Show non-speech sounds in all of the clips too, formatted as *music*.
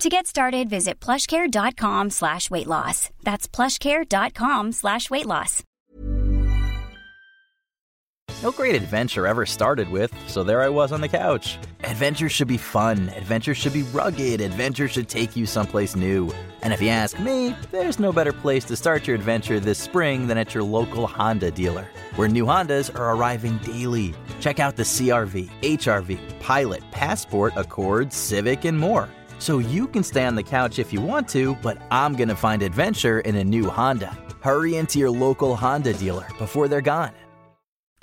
To get started, visit plushcare.com slash weight loss. That's plushcare.com slash weight loss. No great adventure ever started with, so there I was on the couch. Adventure should be fun. Adventure should be rugged. Adventure should take you someplace new. And if you ask me, there's no better place to start your adventure this spring than at your local Honda dealer, where new Hondas are arriving daily. Check out the CRV, HRV, Pilot, Passport, Accord, Civic, and more. So you can stay on the couch if you want to, but I'm going to find adventure in a new Honda. Hurry into your local Honda dealer before they're gone.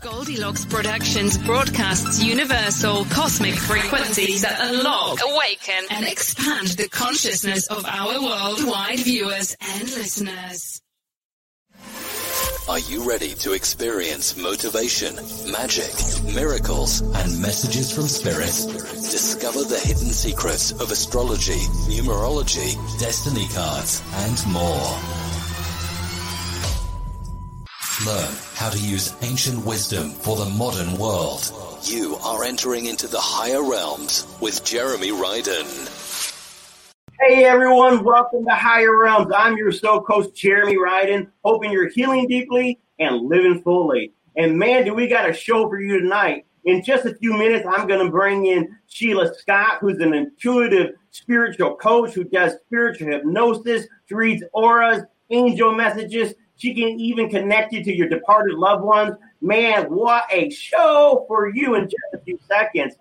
Goldilocks Productions broadcasts universal cosmic frequencies that unlock, awaken, and expand the consciousness of our worldwide viewers and listeners. Are you ready to experience motivation, magic, miracles, and messages from spirit? Discover the hidden secrets of astrology, numerology, destiny cards, and more. Learn how to use ancient wisdom for the modern world. You are entering into the higher realms with Jeremy Ryden. Hey everyone, welcome to Higher Realms. I'm your soul coach, Jeremy Ryden, hoping you're healing deeply and living fully. And man, do we got a show for you tonight. In just a few minutes, I'm going to bring in Sheila Scott, who's an intuitive spiritual coach who does spiritual hypnosis, reads auras, angel messages, she can even connect you to your departed loved ones. Man, what a show for you in just a few seconds.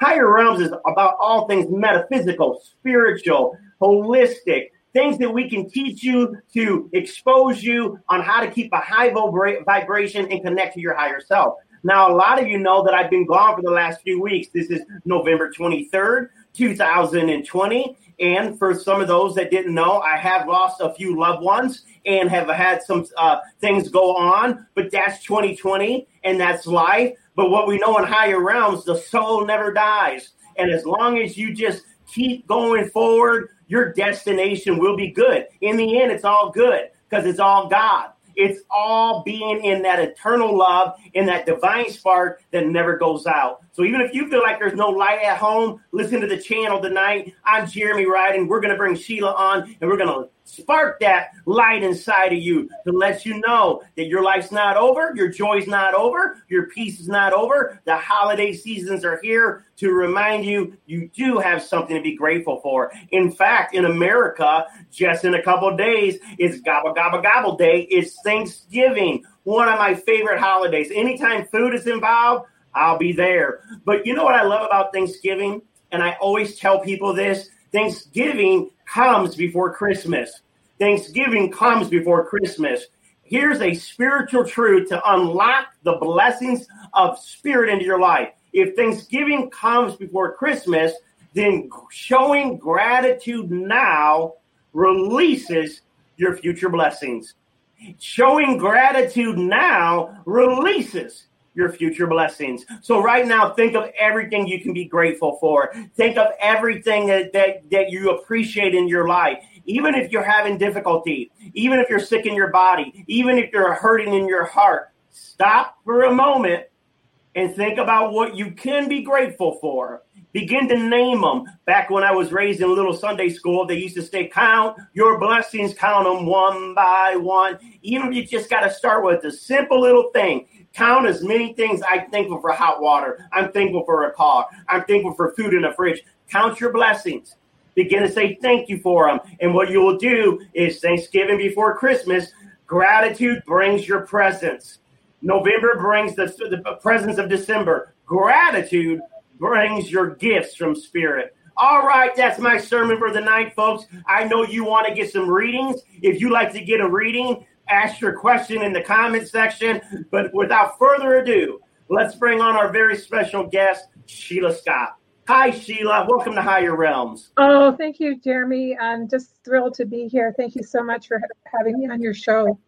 Higher Realms is about all things metaphysical, spiritual, holistic, things that we can teach you to expose you on how to keep a high vibra- vibration and connect to your higher self. Now, a lot of you know that I've been gone for the last few weeks. This is November 23rd, 2020. And for some of those that didn't know, I have lost a few loved ones and have had some uh, things go on, but that's 2020 and that's life. But what we know in higher realms, the soul never dies. And as long as you just keep going forward, your destination will be good. In the end, it's all good because it's all God. It's all being in that eternal love, in that divine spark that never goes out. So even if you feel like there's no light at home, listen to the channel tonight. I'm Jeremy Ryden. We're going to bring Sheila on and we're going to spark that light inside of you to let you know that your life's not over, your joy's not over, your peace is not over. The holiday seasons are here to remind you you do have something to be grateful for. In fact, in America, just in a couple days, it's Gobble Gobble Gobble Day. It's Thanksgiving, one of my favorite holidays. Anytime food is involved, I'll be there. But you know what I love about Thanksgiving? And I always tell people this Thanksgiving comes before Christmas. Thanksgiving comes before Christmas. Here's a spiritual truth to unlock the blessings of spirit into your life. If Thanksgiving comes before Christmas, then showing gratitude now releases your future blessings. Showing gratitude now releases your future blessings. So right now, think of everything you can be grateful for. Think of everything that, that, that you appreciate in your life. Even if you're having difficulty, even if you're sick in your body, even if you're hurting in your heart, stop for a moment and think about what you can be grateful for. Begin to name them. Back when I was raised in little Sunday school, they used to say, Count your blessings, count them one by one. Even if you just got to start with a simple little thing count as many things. I'm thankful for hot water. I'm thankful for a car. I'm thankful for food in the fridge. Count your blessings. Begin to say thank you for them. And what you will do is Thanksgiving before Christmas, gratitude brings your presence. November brings the, the presence of December. Gratitude brings your gifts from spirit. All right, that's my sermon for the night, folks. I know you want to get some readings. If you like to get a reading, ask your question in the comment section. But without further ado, let's bring on our very special guest, Sheila Scott. Hi, Sheila. Welcome to Higher Realms. Oh, thank you, Jeremy. I'm just thrilled to be here. Thank you so much for having me on your show.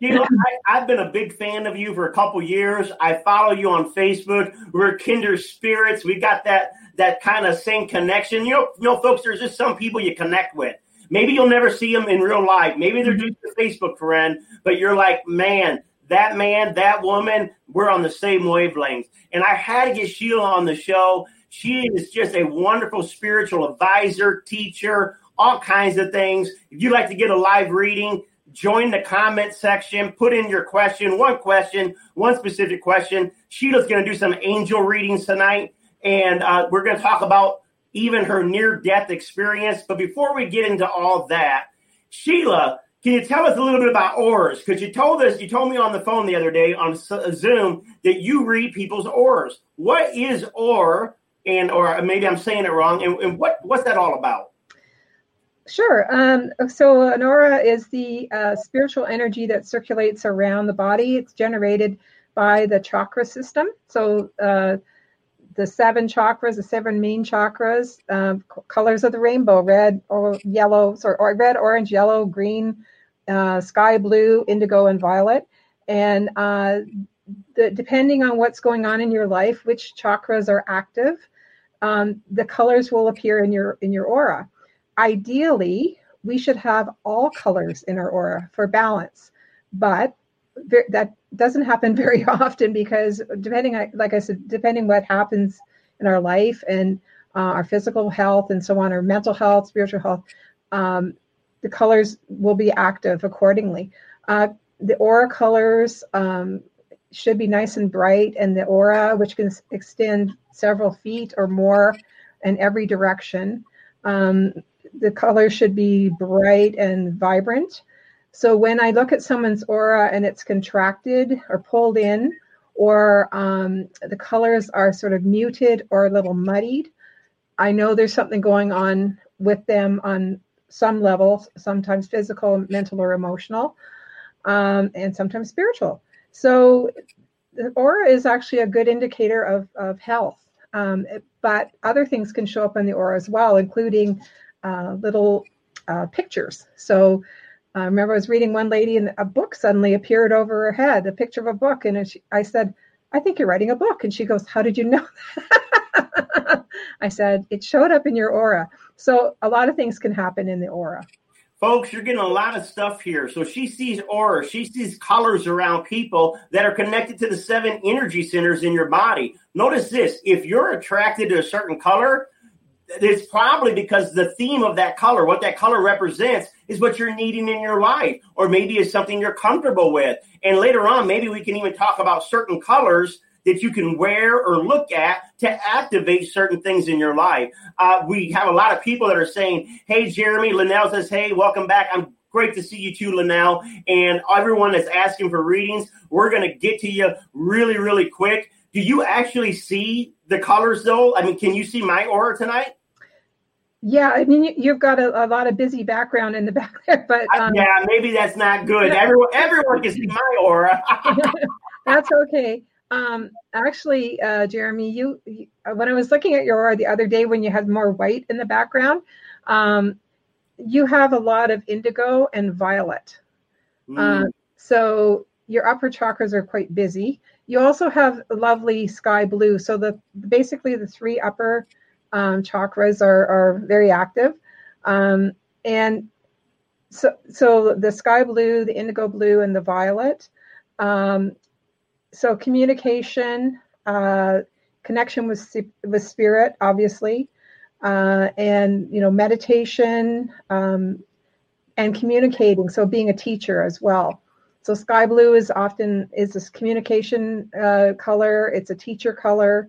Sheila, *laughs* I, have been a big fan of you for a couple years. I follow you on Facebook. We're kindred spirits. We got that that kind of same connection. You know, you know, folks. There's just some people you connect with. Maybe you'll never see them in real life. Maybe they're mm-hmm. just a Facebook friend, but you're like, man, that man, that woman, we're on the same wavelength. And I had to get Sheila on the show. She is just a wonderful spiritual advisor, teacher, all kinds of things. If you'd like to get a live reading, join the comment section, put in your question, one question, one specific question. Sheila's going to do some angel readings tonight, and uh, we're going to talk about even her near death experience. But before we get into all that, Sheila, can you tell us a little bit about auras? Because you told us, you told me on the phone the other day on Zoom that you read people's auras. What is aura? And or maybe I'm saying it wrong. And, and what what's that all about? Sure. Um, so an aura is the uh, spiritual energy that circulates around the body. It's generated by the chakra system. So uh, the seven chakras, the seven main chakras, um, colors of the rainbow red or yellow, sorry, or red, orange, yellow, green, uh, sky blue, indigo, and violet. And uh, the, depending on what's going on in your life, which chakras are active, um, the colors will appear in your in your aura. Ideally, we should have all colors in our aura for balance, but that doesn't happen *laughs* very often because depending like i said depending what happens in our life and uh, our physical health and so on our mental health spiritual health um, the colors will be active accordingly. Uh, the aura colors um, should be nice and bright and the aura which can extend several feet or more in every direction um, the colors should be bright and vibrant so when I look at someone's aura and it's contracted or pulled in, or um, the colors are sort of muted or a little muddied, I know there's something going on with them on some level, sometimes physical, mental, or emotional, um, and sometimes spiritual. So the aura is actually a good indicator of, of health. Um, but other things can show up in the aura as well, including uh, little uh, pictures. So I remember I was reading one lady and a book suddenly appeared over her head, a picture of a book. And she, I said, I think you're writing a book. And she goes, How did you know *laughs* that? I said, It showed up in your aura. So a lot of things can happen in the aura. Folks, you're getting a lot of stuff here. So she sees aura, she sees colors around people that are connected to the seven energy centers in your body. Notice this if you're attracted to a certain color, it's probably because the theme of that color, what that color represents, is what you're needing in your life, or maybe it's something you're comfortable with. And later on, maybe we can even talk about certain colors that you can wear or look at to activate certain things in your life. Uh, we have a lot of people that are saying, Hey, Jeremy, Linnell says, Hey, welcome back. I'm great to see you too, Linnell. And everyone that's asking for readings, we're going to get to you really, really quick. Do you actually see the colors though? I mean, can you see my aura tonight? Yeah, I mean, you've got a, a lot of busy background in the *laughs* back there, but um, yeah, maybe that's not good. Everyone, everyone can see my aura. *laughs* *laughs* that's okay. Um, actually, uh, Jeremy, you, you, when I was looking at your aura the other day, when you had more white in the background, um, you have a lot of indigo and violet. Mm. Uh, so your upper chakras are quite busy. You also have lovely sky blue. So the basically the three upper um, chakras are, are very active. Um, and so, so the sky blue, the indigo blue, and the violet. Um, so communication, uh, connection with with spirit, obviously, uh, and you know meditation um, and communicating. So being a teacher as well. So sky blue is often is this communication uh, color. It's a teacher color,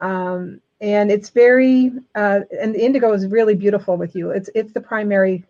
um, and it's very uh, and the indigo is really beautiful with you. It's it's the primary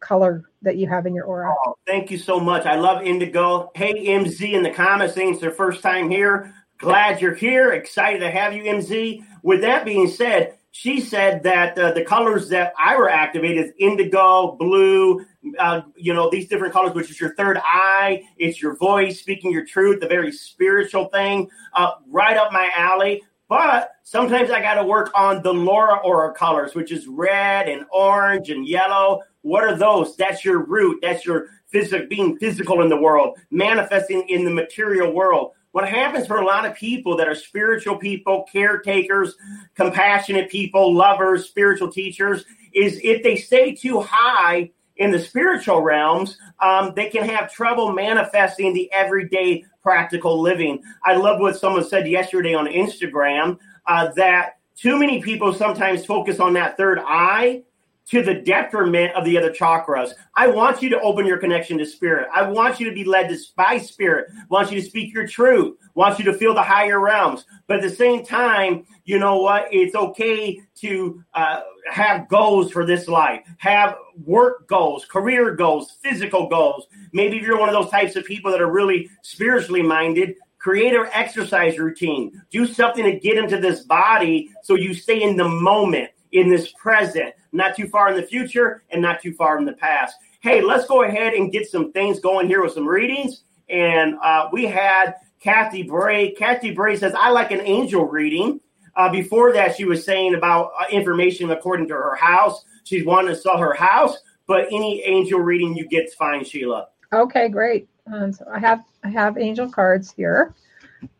color that you have in your aura. Oh, thank you so much. I love indigo. Hey, MZ in the comments saying it's their first time here. Glad you're here. Excited to have you, MZ. With that being said, she said that uh, the colors that I were activated indigo, blue, uh, you know, these different colors, which is your third eye. It's your voice, speaking your truth, the very spiritual thing, uh, right up my alley. But sometimes I got to work on the Laura aura colors, which is red and orange and yellow. What are those? That's your root. That's your physical being physical in the world, manifesting in the material world. What happens for a lot of people that are spiritual people, caretakers, compassionate people, lovers, spiritual teachers, is if they stay too high in the spiritual realms, um, they can have trouble manifesting the everyday practical living. I love what someone said yesterday on Instagram uh, that too many people sometimes focus on that third eye to the detriment of the other chakras. I want you to open your connection to spirit. I want you to be led to by spirit. I want you to speak your truth. I want you to feel the higher realms. But at the same time, you know what? It's okay to uh, have goals for this life, have work goals, career goals, physical goals. Maybe if you're one of those types of people that are really spiritually minded, create an exercise routine. Do something to get into this body so you stay in the moment in this present, not too far in the future and not too far in the past. Hey, let's go ahead and get some things going here with some readings. And uh, we had Kathy Bray. Kathy Bray says, I like an angel reading. Uh, before that, she was saying about uh, information according to her house. She's wanting to sell her house, but any angel reading you get's fine, Sheila. Okay, great. Um, so I have I have angel cards here.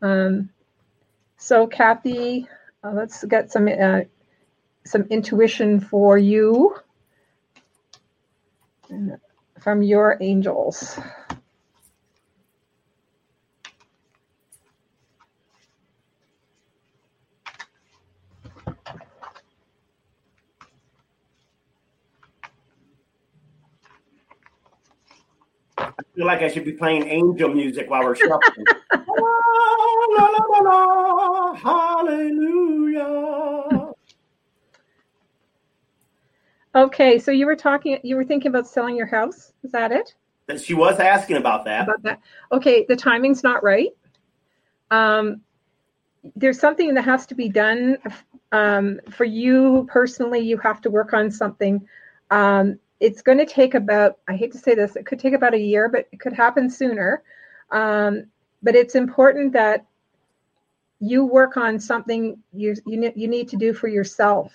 Um, so Kathy, uh, let's get some uh, some intuition for you from your angels. I feel like I should be playing angel music while we're shuffling. *laughs* la, la, la, hallelujah. Okay, so you were talking, you were thinking about selling your house. Is that it? She was asking about that. About that. Okay, the timing's not right. Um, there's something that has to be done um, for you personally. You have to work on something. Um, it's going to take about, I hate to say this, it could take about a year, but it could happen sooner. Um, but it's important that you work on something you, you, you need to do for yourself.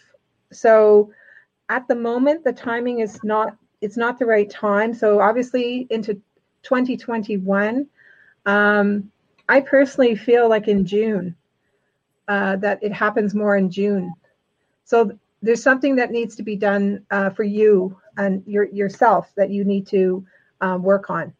So, at the moment the timing is not it's not the right time. So obviously into 2021 um, i personally feel like in june uh, that it happens more in june. So there's something that needs to be done uh, for you and your yourself that you need to um, work on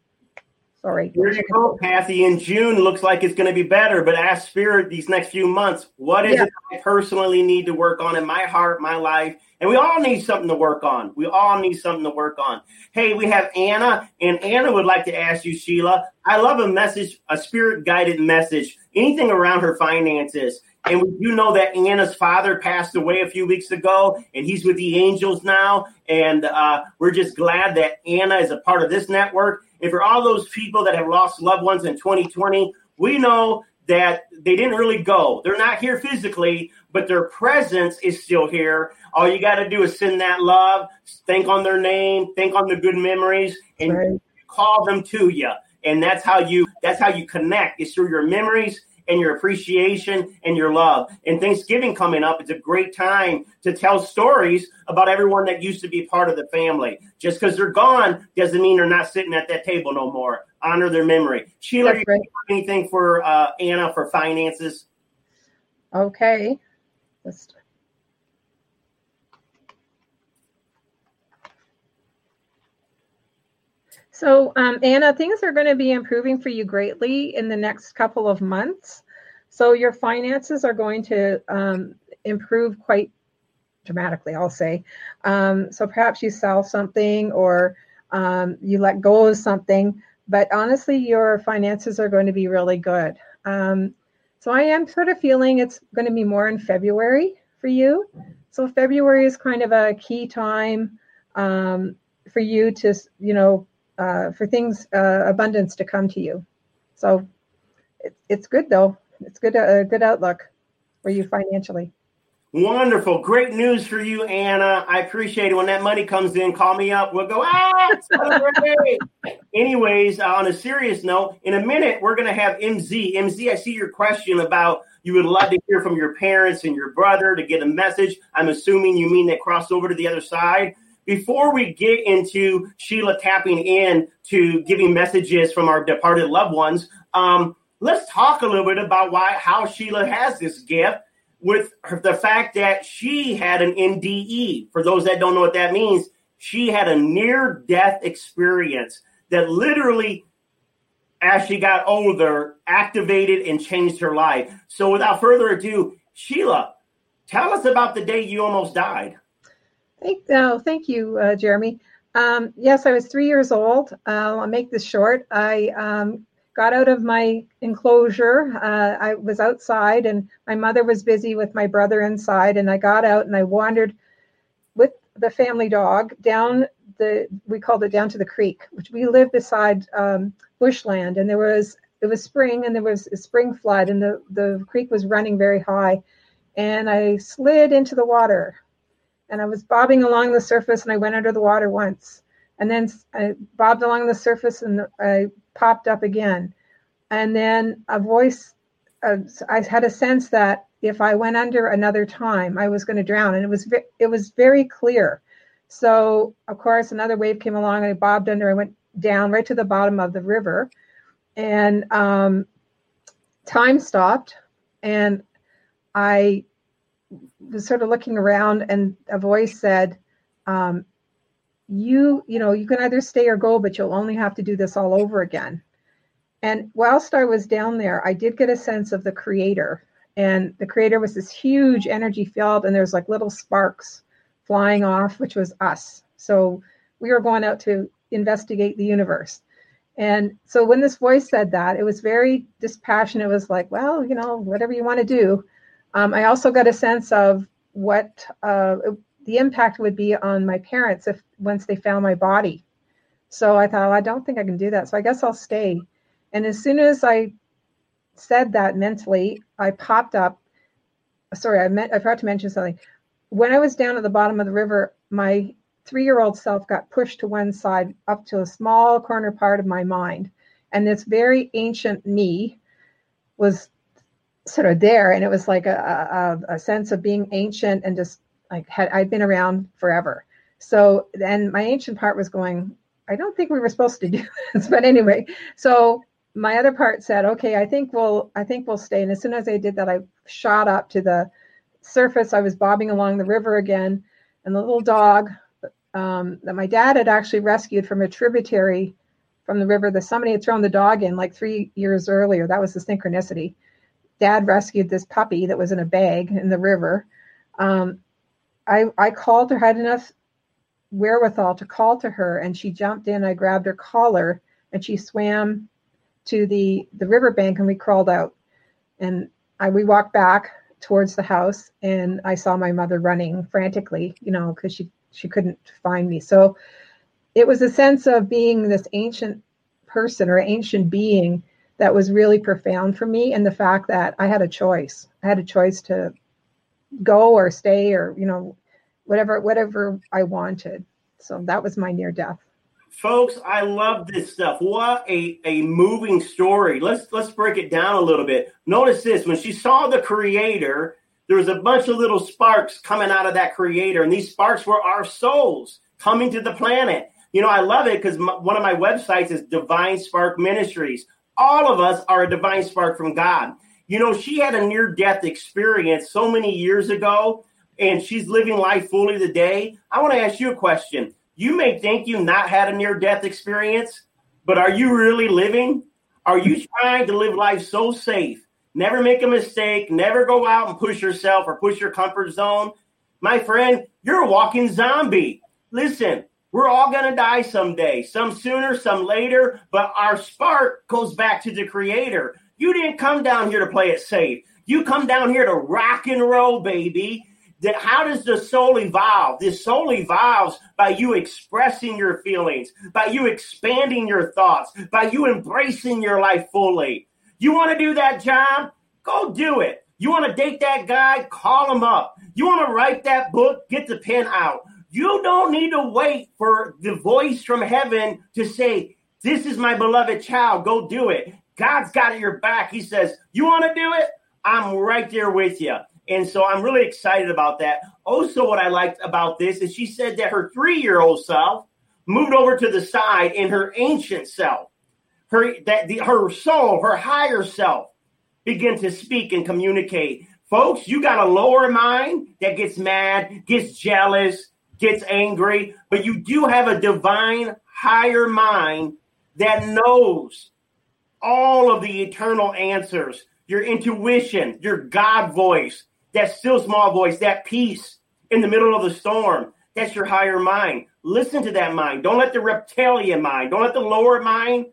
Sorry. Here you go, Kathy. In June, looks like it's going to be better. But ask Spirit these next few months, what is Yeah. it I personally need to work on in my heart, my life? And we all need something to work on. We all need something to work on. Hey, we have Anna, and Anna would like to ask you, Sheila. I love a message, a spirit guided message, anything around her finances. And we do know that Anna's father passed away a few weeks ago, and he's with the angels now. And uh, we're just glad that Anna is a part of this network. And for all those people that have lost loved ones in 2020, we know that they didn't really go. They're not here physically, but their presence is still here. All you got to do is send that love, think on their name, think on the good memories, and Right. call them to you. And that's how you that's how you connect. It's through your memories and your appreciation and your love. And Thanksgiving coming up, it's a great time to tell stories about everyone that used to be part of the family. Just because they're gone doesn't mean they're not sitting at that table no more. Honor their memory. Sheila, right. anything for uh, Anna for finances? Okay. Just- So, um, Anna, things are going to be improving for you greatly in the next couple of months. So, your finances are going to um, improve quite dramatically, I'll say. Um, so, perhaps you sell something or um, you let go of something, but honestly, your finances are going to be really good. Um, so I am sort of feeling it's going to be more in February for you. So February is kind of a key time um, for you to, you know, uh, for things uh, abundance to come to you. So it, it's good though. It's good a good outlook for you financially. Wonderful. Great news for you, Anna. I appreciate it. When that money comes in, call me up. We'll go, ah, celebrate. *laughs* Anyways, uh, on a serious note, in a minute, we're going to have MZ. MZ, I see your question about you would love to hear from your parents and your brother to get a message. I'm assuming you mean they crossed over to the other side. Before we get into Sheila tapping in to giving messages from our departed loved ones, um, let's talk a little bit about why how Sheila has this gift with her, the fact that she had an NDE. For those that don't know what that means, she had a near death experience that literally, as she got older, activated and changed her life. So, without further ado, Sheila, tell us about the day you almost died. Thank, oh, thank you, uh, Jeremy. Um, yes, I was three years old. Uh, I'll make this short. I um, got out of my enclosure. Uh, I was outside, and my mother was busy with my brother inside. And I got out and I wandered with the family dog down the we called it down to the creek, which we live beside um, bushland. And there was it was spring, and there was a spring flood, and the the creek was running very high. And I slid into the water and I was bobbing along the surface and I went under the water once. And then I bobbed along the surface and I popped up again. And then a voice, uh, I had a sense that if I went under another time, I was going to drown. And it was, ve- it was very clear. So, of course, another wave came along and I bobbed under. I went down right to the bottom of the river. And um, time stopped. And I was sort of looking around and a voice said um, you you know you can either stay or go but you'll only have to do this all over again. And whilst i was down there i did get a sense of the creator. And the creator was this huge energy field and there's like little sparks flying off which was us. So we were going out to investigate the universe. And so when this voice said that it was very dispassionate. It was like well you know whatever you want to do um, I also got a sense of what uh, the impact would be on my parents if once they found my body. So I thought, well, I don't think I can do that. So I guess I'll stay. And as soon as I said that mentally, I popped up. Sorry, I meant I forgot to mention something. When I was down at the bottom of the river, my three-year-old self got pushed to one side up to a small corner part of my mind, and this very ancient me was sort of there and it was like a, a, a sense of being ancient and just like had I'd been around forever. So then my ancient part was going, I don't think we were supposed to do *laughs* this, but anyway. So my other part said, okay, I think we'll I think we'll stay. And as soon as I did that, I shot up to the surface. I was bobbing along the river again, and the little dog um, that my dad had actually rescued from a tributary from the river that somebody had thrown the dog in like three years earlier. That was the synchronicity. Dad rescued this puppy that was in a bag in the river. Um, I I called her, had enough wherewithal to call to her, and she jumped in. I grabbed her collar, and she swam to the the riverbank, and we crawled out. And I we walked back towards the house, and I saw my mother running frantically, you know, because she she couldn't find me. So it was a sense of being this ancient person or ancient being that was really profound for me and the fact that I had a choice. I had a choice to go or stay or you know whatever whatever I wanted. So that was my near death. Folks, I love this stuff. What a, a moving story. Let's let's break it down a little bit. Notice this when she saw the creator, there was a bunch of little sparks coming out of that creator, and these sparks were our souls coming to the planet. You know, I love it because one of my websites is Divine Spark Ministries. All of us are a divine spark from God. You know, she had a near death experience so many years ago, and she's living life fully today. I want to ask you a question. You may think you not had a near death experience, but are you really living? Are you trying to live life so safe? Never make a mistake, never go out and push yourself or push your comfort zone. My friend, you're a walking zombie. Listen, we're all going to die someday, some sooner, some later, but our spark goes back to the creator. You didn't come down here to play it safe. You come down here to rock and roll, baby that how does the soul evolve? The soul evolves by you expressing your feelings, by you expanding your thoughts, by you embracing your life fully. You want to do that job? Go do it. You want to date that guy? Call him up. You want to write that book? Get the pen out. You don't need to wait for the voice from heaven to say, This is my beloved child. Go do it. God's got your back. He says, You want to do it? I'm right there with you. And so I'm really excited about that. Also, what I liked about this is she said that her three year old self moved over to the side in her ancient self. Her that the, her soul, her higher self, began to speak and communicate. Folks, you got a lower mind that gets mad, gets jealous, gets angry, but you do have a divine higher mind that knows all of the eternal answers, your intuition, your God voice, that still small voice, that peace in the middle of the storm. That's your higher mind. Listen to that mind. Don't let the reptilian mind, don't let the lower mind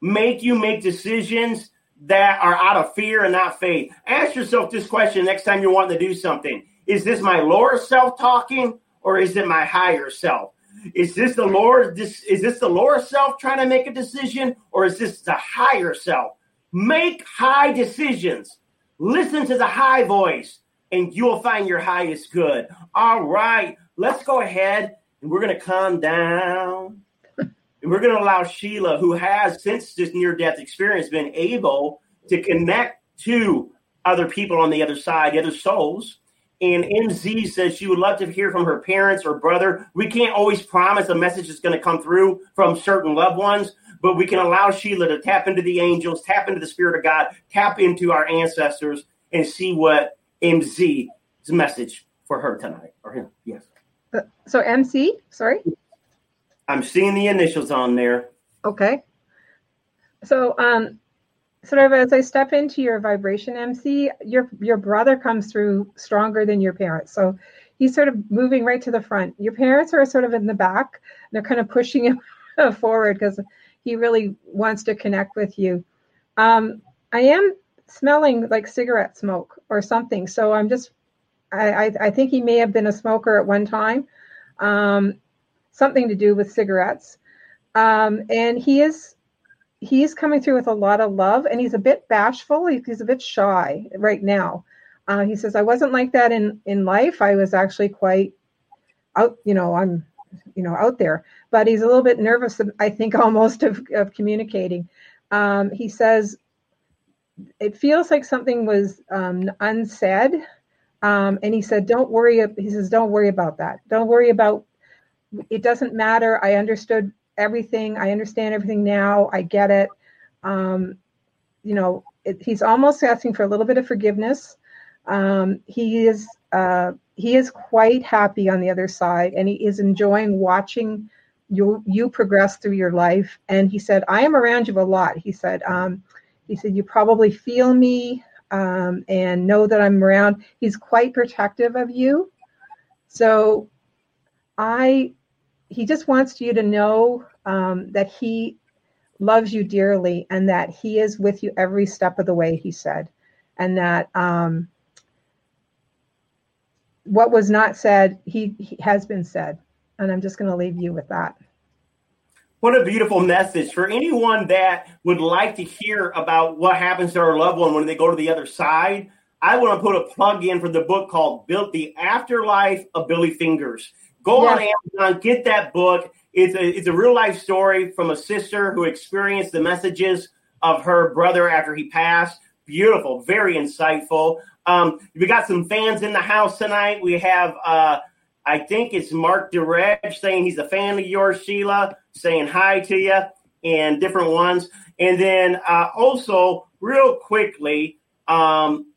make you make decisions that are out of fear and not faith. Ask yourself this question next time you want to do something. Is this my lower self talking or is it my higher self? Is this the lower this is this the lower self trying to make a decision or is this the higher self? Make high decisions. Listen to the high voice and you'll find your highest good. All right, let's go ahead and we're to calm down. and we're to allow Sheila, who has since this near death experience been able to connect to other people on the other side, the other souls. And MZ says she would love to hear from her parents or brother. We can't always promise a message is going to come through from certain loved ones, but we can allow Sheila to tap into the angels, tap into the Spirit of God, tap into our ancestors, and see what MZ's message for her tonight or him. Yes. Uh, so MC, sorry. I'm seeing the initials on there. Okay. So um sort of as I step into your vibration MC, your your brother comes through stronger than your parents. So he's sort of moving right to the front. Your parents are sort of in the back. They're kind of pushing him *laughs* forward because he really wants to connect with you. Um, I am smelling like cigarette smoke or something. So I'm just, I, I, I think he may have been a smoker at one time, um, something to do with cigarettes. Um, and he is, he's coming through with a lot of love and he's a bit bashful. He's a bit shy right now. Uh, he says, I wasn't like that in, in life. I was actually quite out, you know, I'm, you know, out there, but he's a little bit nervous, I think, *laughs* almost of, of communicating. Um, he says, it feels like something was um, unsaid. Um, and he said, don't worry. He says, don't worry about that. Don't worry about, it doesn't matter. I understood everything. I understand everything now. I get it. Um, you know, it, he's almost asking for a little bit of forgiveness. Um, he is, uh, he is quite happy on the other side and he is enjoying watching you you progress through your life. And he said, I am around you a lot. He said, um, he said, you probably feel me um, and know that I'm around. He's quite protective of you. So I, he just wants you to know um, that he loves you dearly and that he is with you every step of the way, he said. And that um, what was not said, he, he has been said. And I'm just going to leave you with that. What a beautiful message for anyone that would like to hear about what happens to our loved one when they go to the other side. I want to put a plug in for the book called Built the Afterlife of Billy Fingers. Go on Amazon, get that book. It's a, it's a real life story from a sister who experienced the messages of her brother after he passed. Beautiful, very insightful. Um, we got some fans in the house tonight. We have, uh, I think it's Mark DeReg saying he's a fan of yours, Sheila, saying hi to you, and different ones. And then uh, also, real quickly, um,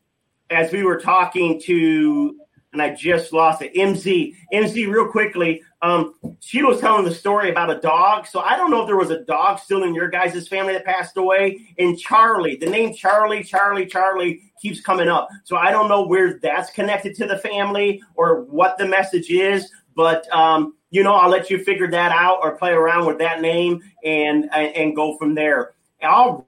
as we were talking to and I just lost it. MZ, MZ, real quickly. Um, she was telling the story about a dog. So I don't know if there was a dog still in your guys' family that passed away. And Charlie, the name Charlie, Charlie, Charlie keeps coming up. So I don't know where that's connected to the family or what the message is. But um, you know, I'll let you figure that out or play around with that name and and, and go from there. All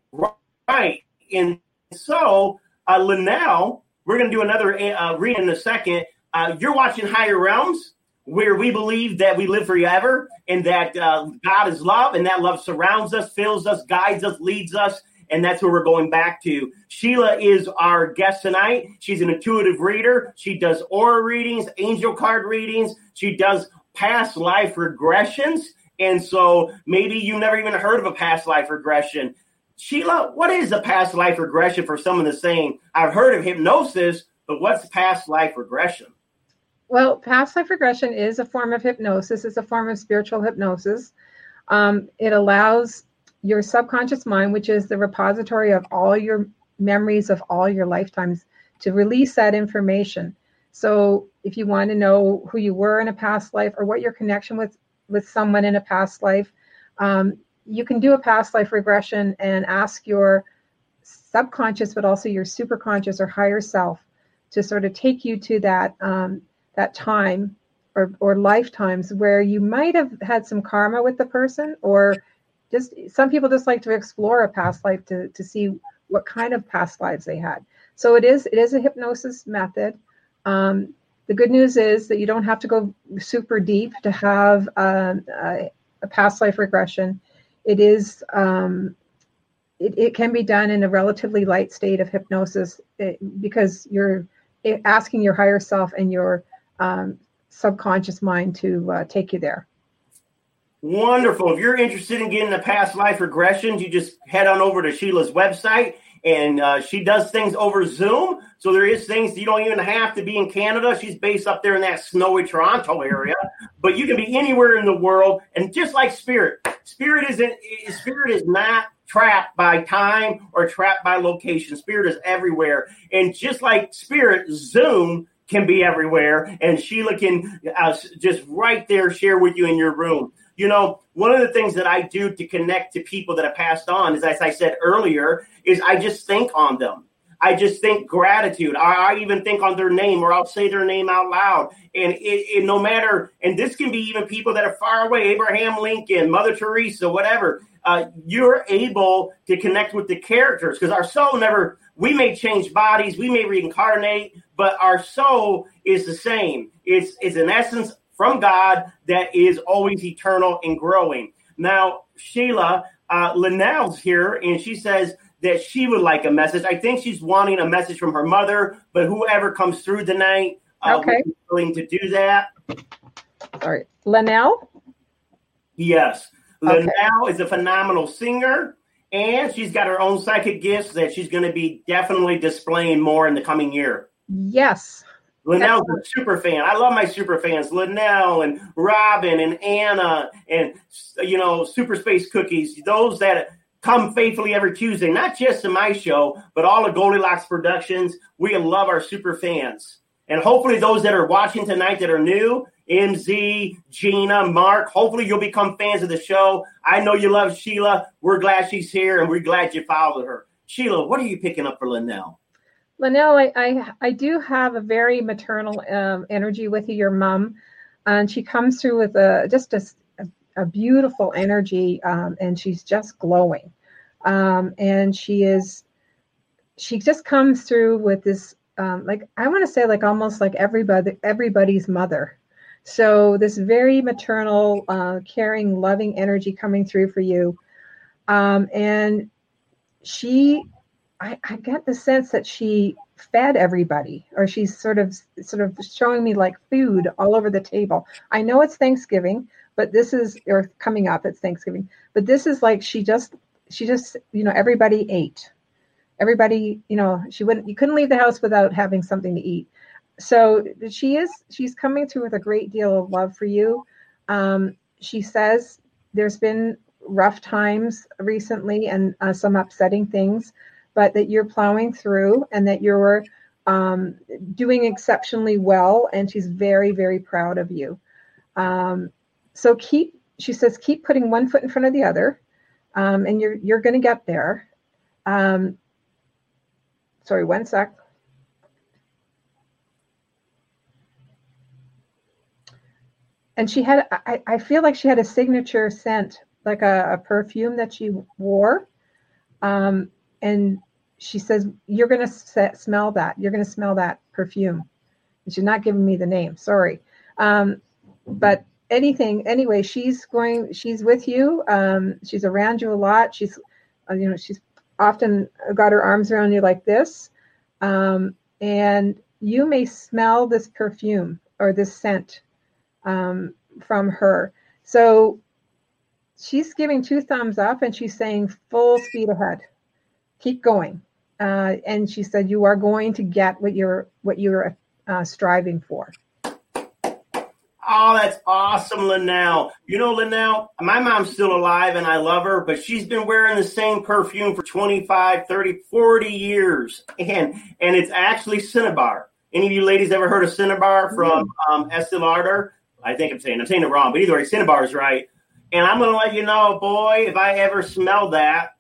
right. And so uh, Linnell we're going to do another uh, read in a second. Uh, you're watching Higher Realms, where we believe that we live forever and that uh, God is love, and that love surrounds us, fills us, guides us, leads us. And that's where we're going back to. Sheila is our guest tonight. She's an intuitive reader. She does aura readings, angel card readings. She does past life regressions. And so maybe you've never even heard of a past life regression. Sheila, what is a past life regression for someone that's saying, I've heard of hypnosis, but what's past life regression? Well, past life regression is a form of hypnosis, it's a form of spiritual hypnosis. Um, it allows your subconscious mind, which is the repository of all your memories of all your lifetimes, to release that information. So, if you want to know who you were in a past life or what your connection with with someone in a past life, um, you can do a past life regression and ask your subconscious, but also your superconscious or higher self to sort of take you to that um, that time or, or lifetimes where you might have had some karma with the person or just some people just like to explore a past life to, to see what kind of past lives they had. So it is it is a hypnosis method. Um, the good news is that you don't have to go super deep to have um, a, a past life regression. It is um, it, it, can be done in a relatively light state of hypnosis eh, because you're eh, asking your higher self and your um, subconscious mind to uh, take you there. Wonderful. If you're interested in getting the past life regressions, you just head on over to Sheila's website and uh, she does things over Zoom. So there is things you don't even have to be in Canada. She's based up there in that snowy Toronto area, but you can be anywhere in the world. And just like spirit, spirit isn't spirit is not trapped by time or trapped by location. Spirit is everywhere, and just like spirit, Zoom can be everywhere, and Sheila can uh, just right there share with you in your room. You know, one of the things that I do to connect to people that have passed on is, as I said earlier, is I just think on them. I just think gratitude. I, I, even think on their name, or I'll say their name out loud. And it, it, no matter, and this can be even people that are far away, Abraham Lincoln, Mother Teresa, whatever. Uh, you're able to connect with the characters because our soul never. We may change bodies, we may reincarnate, but our soul is the same. It's it's an essence from God that is always eternal and growing. Now, Sheila uh, Linnell's here, and she says that she would like a message. I think she's wanting a message from her mother, but whoever comes through tonight, uh, okay, willing to do that. All right, Linnell. Yes, okay. Linnell is a phenomenal singer, and she's got her own psychic gifts that she's going to be definitely displaying more in the coming year. Yes. Linnell's a super fan. I love my super fans, Linnell and Robin and Anna and you know Super Space Cookies. Those that come faithfully every Tuesday, not just to my show, but all of Goldilocks Productions. We love our super fans. And hopefully, those that are watching tonight that are new, MZ, Gina, Mark. Hopefully, you'll become fans of the show. I know you love Sheila. We're glad she's here, and we're glad you followed her. Sheila, what are you picking up for Linnell? Linnell, I, I, I do have a very maternal um, energy with you, your mom, and she comes through with a just a, a beautiful energy, um, and she's just glowing, um, and she is she just comes through with this um, like I want to say like almost like everybody everybody's mother. So this very maternal, uh, caring, loving energy coming through for you, um, and she, I, I get the sense that she fed everybody, or she's sort of sort of showing me like food all over the table. I know it's Thanksgiving, but this is or coming up. It's Thanksgiving, but this is like she just she just you know everybody ate everybody you know she wouldn't you couldn't leave the house without having something to eat so she is she's coming through with a great deal of love for you um, she says there's been rough times recently and uh, some upsetting things but that you're plowing through and that you're um, doing exceptionally well and she's very very proud of you um, so keep she says keep putting one foot in front of the other um, and you're you're going to get there um, sorry, one sec. And she had, I, I feel like she had a signature scent, like a, a perfume that she wore. Um, and she says, You're going to smell that. You're going to smell that perfume. And she's not giving me the name, sorry. Um, but anything, anyway, she's going, she's with you. Um, she's around you a lot. She's, uh, you know, she's often got her arms around you like this. Um, and you may smell this perfume or this scent um, from her. So she's giving two thumbs up and she's saying full speed ahead. Keep going. Uh, and she said you are going to get what you're what you're uh, striving for. Oh, that's awesome, Linnell. You know, Linnell, my mom's still alive and I love her, but she's been wearing the same perfume for 25, 30, 40 years. *laughs* And and it's actually Cinnabar. Any of you ladies ever heard of Cinnabar from um, Estee Lauder? I think I'm saying I'm saying it wrong, but either way, Cinnabar is right. And I'm going to let you know, boy, if I ever smell that,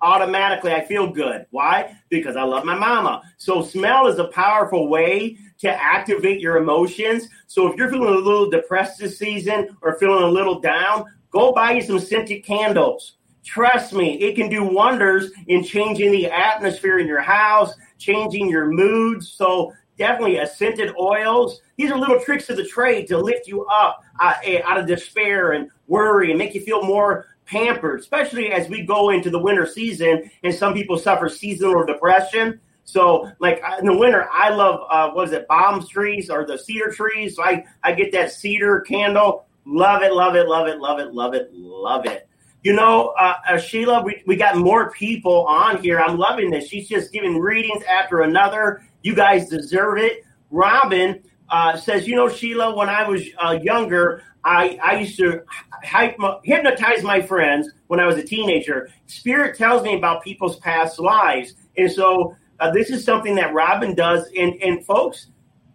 automatically I feel good. Why? Because I love my mama. So smell is a powerful way to activate your emotions. So if you're feeling a little depressed this season or feeling a little down, go buy you some scented candles. Trust me, it can do wonders in changing the atmosphere in your house, changing your moods. So definitely a scented oils. These are little tricks of the trade to lift you up uh, eh, out of despair and worry and make you feel more pampered, especially as we go into the winter season and some people suffer seasonal depression. So, like in the winter, I love uh, what is it, balm trees or the cedar trees. So I I get that cedar candle. Love it, love it, love it, love it, love it, love it. You know, uh, uh, Sheila, we, we got more people on here. I'm loving this. She's just giving readings after another. You guys deserve it. Robin uh, says, you know, Sheila, when I was uh, younger, I, I used to hypnotize my friends when I was a teenager. Spirit tells me about people's past lives. And so uh, this is something that Robin does. And, and folks,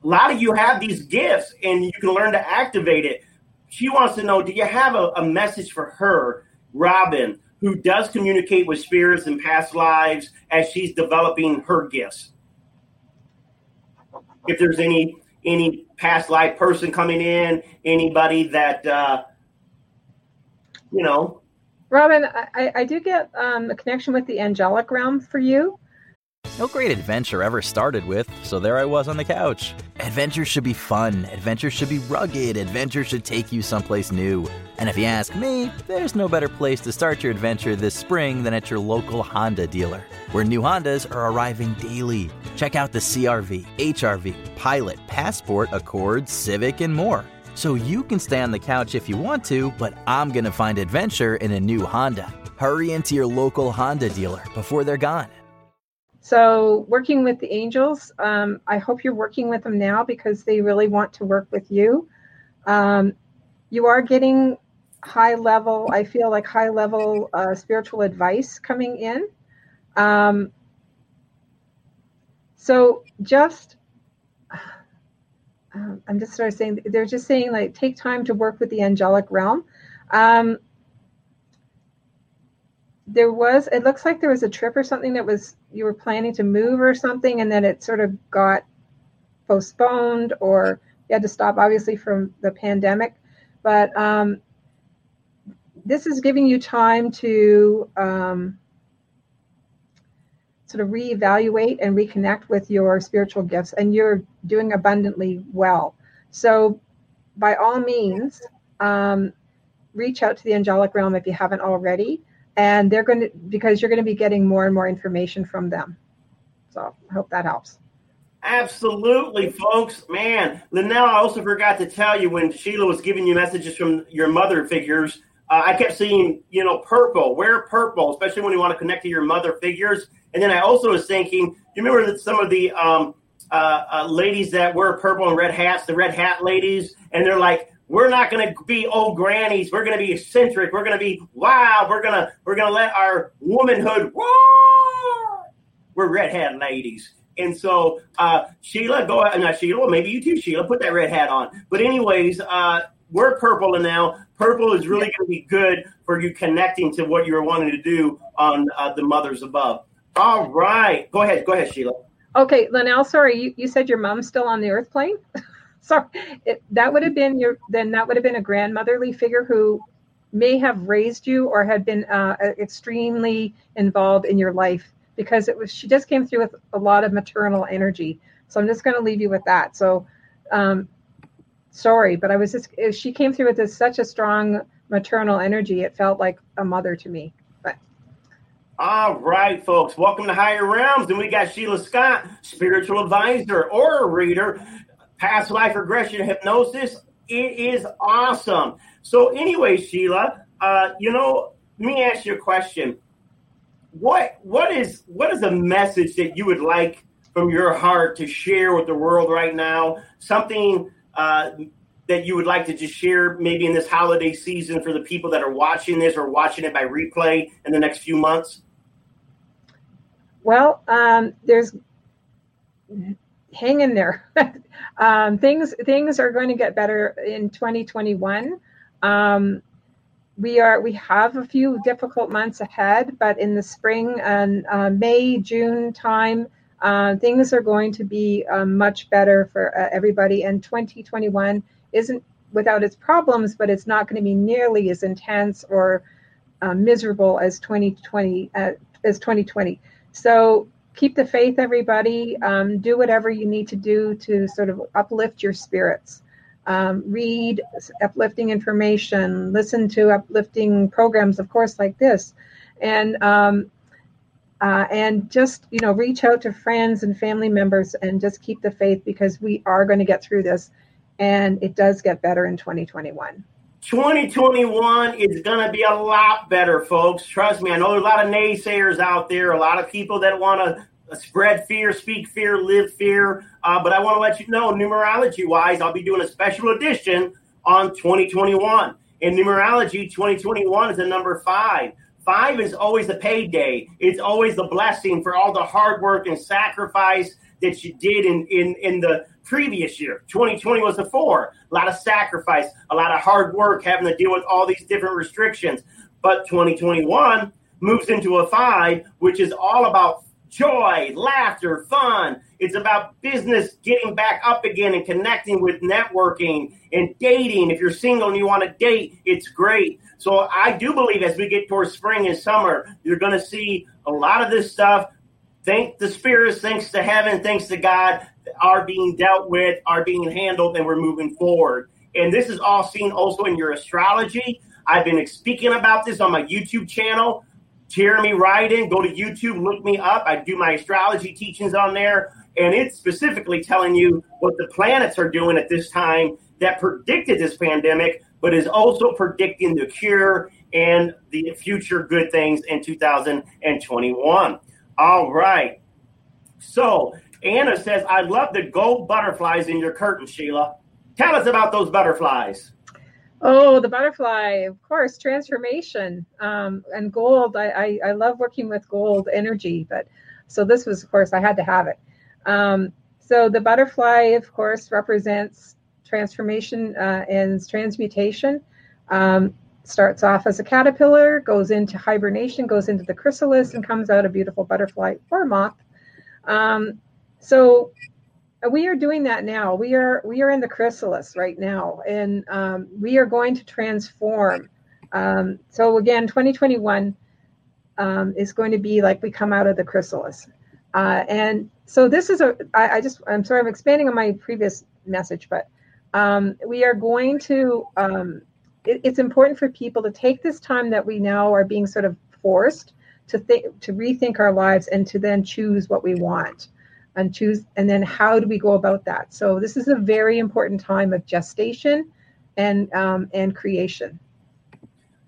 a lot of you have these gifts and you can learn to activate it. She wants to know do you have a, a message for her, Robin, who does communicate with spirits and past lives as she's developing her gifts? If there's any any past life person coming in, anybody that uh, you know. Robin, I, I do get um, a connection with the angelic realm for you. No great adventure ever started with, so there I was on the couch. Adventure should be fun, adventure should be rugged, adventure should take you someplace new. And if you ask me, there's no better place to start your adventure this spring than at your local Honda dealer, where new Hondas are arriving daily. Check out the CRV, HRV, Pilot, Passport, Accord, Civic, and more. So you can stay on the couch if you want to, but I'm gonna find adventure in a new Honda. Hurry into your local Honda dealer before they're gone. So, working with the angels, um, I hope you're working with them now because they really want to work with you. Um, you are getting high level, I feel like high level uh, spiritual advice coming in. Um, so, just *sighs* um, I'm just sort of saying they're just saying like take time to work with the angelic realm. Um, there was it looks like there was a trip or something that was you were planning to move or something and then it sort of got postponed or you had to stop obviously from the pandemic. But um, this is giving you time to um, sort of reevaluate and reconnect with your spiritual gifts and you're doing abundantly well. So by all means um, reach out to the angelic realm if you haven't already and they're going to because you're going to be getting more and more information from them so i hope that helps Absolutely, folks. Man, Linnell, I also forgot to tell you when Sheila was giving you messages from your mother figures, uh, I kept seeing, you know, purple. Wear purple, especially when you want to connect to your mother figures. And then I also was thinking, you remember that some of the um, uh, uh, ladies that wear purple and red hats, the red hat ladies, and they're like, we're not going to be old grannies. We're going to be eccentric. We're going to be wild. We're going to we're going to let our womanhood roar. We're red hat ladies. And so, uh, Sheila, go ahead. Not Sheila, maybe you too, Sheila. Put that red hat on. But, anyways, uh, we're purple now. Purple is really going to be good for you connecting to what you're wanting to do on uh, the mothers above. All right. Go ahead. Go ahead, Sheila. Okay, Linnell, sorry, you, you said your mom's still on the earth plane? *laughs* sorry, it, that would have been your then that would have been a grandmotherly figure who may have raised you or had been uh, extremely involved in your life because it was she just came through with a lot of maternal energy. So I'm just going to leave you with that. So um, sorry, but I was just she came through with this, such a strong maternal energy. It felt like a mother to me. But all right, folks, welcome to Higher Realms, and we got Sheila Scott, spiritual advisor, aura reader, past life regression hypnosis. It is awesome. So, anyway, Sheila, uh, you know, let me ask you a question. What what is what is a message that you would like from your heart to share with the world right now? Something uh, that you would like to just share, maybe in this holiday season, for the people that are watching this or watching it by replay in the next few months. Well, um, there's hang in there. *laughs* um, things things are going to get better in 2021. Um, we are we have a few difficult months ahead, but in the spring and uh, May June time, uh, things are going to be uh, much better for uh, everybody. And 2021 isn't without its problems, but it's not going to be nearly as intense or uh, miserable as 2020 uh, as 2020. So keep the faith, everybody. Um, do whatever you need to do to sort of uplift your spirits. Um, read uplifting information, listen to uplifting programs, of course, like this, and um, uh, and just you know reach out to friends and family members and just keep the faith because we are going to get through this, and it does get better in 2021. 2021 is going to be a lot better, folks. Trust me. I know there's a lot of naysayers out there, a lot of people that want to spread fear, speak fear, live fear. Uh, but I want to let you know, numerology wise, I'll be doing a special edition on 2021. In numerology, 2021 is the number five. Five is always the payday. It's always the blessing for all the hard work and sacrifice that you did in, in, in the previous year. 2020 was the four. A lot of sacrifice, a lot of hard work having to deal with all these different restrictions. But 2021 moves into a five, which is all about joy, laughter, fun. It's about business getting back up again and connecting with networking and dating. If you're single and you want to date, it's great. So I do believe as we get towards spring and summer, you're going to see a lot of this stuff. Thank the spirits, thanks to heaven, thanks to God, are being dealt with, are being handled, and we're moving forward. And this is all seen also in your astrology. I've been speaking about this on my YouTube channel. Jeremy Ryden. Go to YouTube, look me up. I do my astrology teachings on there, and it's specifically telling you what the planets are doing at this time that predicted this pandemic, but is also predicting the cure and the future good things in 2021. All right. So Anna says, I love the gold butterflies in your curtain, Sheila. Tell us about those butterflies. Oh, the butterfly, of course, transformation um, and gold. I, I, I, love working with gold energy, but so this was, of course, I had to have it. Um, so the butterfly, of course, represents transformation uh, and transmutation. Um, starts off as a caterpillar, goes into hibernation, goes into the chrysalis, and comes out a beautiful butterfly or moth. Um, so uh, we are doing that now. We are we are in the chrysalis right now, and um, we are going to transform. Um, so again, 2021 um, is going to be like we come out of the chrysalis, uh, and so this is a. I, I just I'm sorry I'm expanding on my previous message, but um, we are going to. It, it's important for people to take this time that we now are being sort of forced to think to rethink our lives and to then choose what we want and choose and then how do we go about that? So this is a very important time of gestation and um, and creation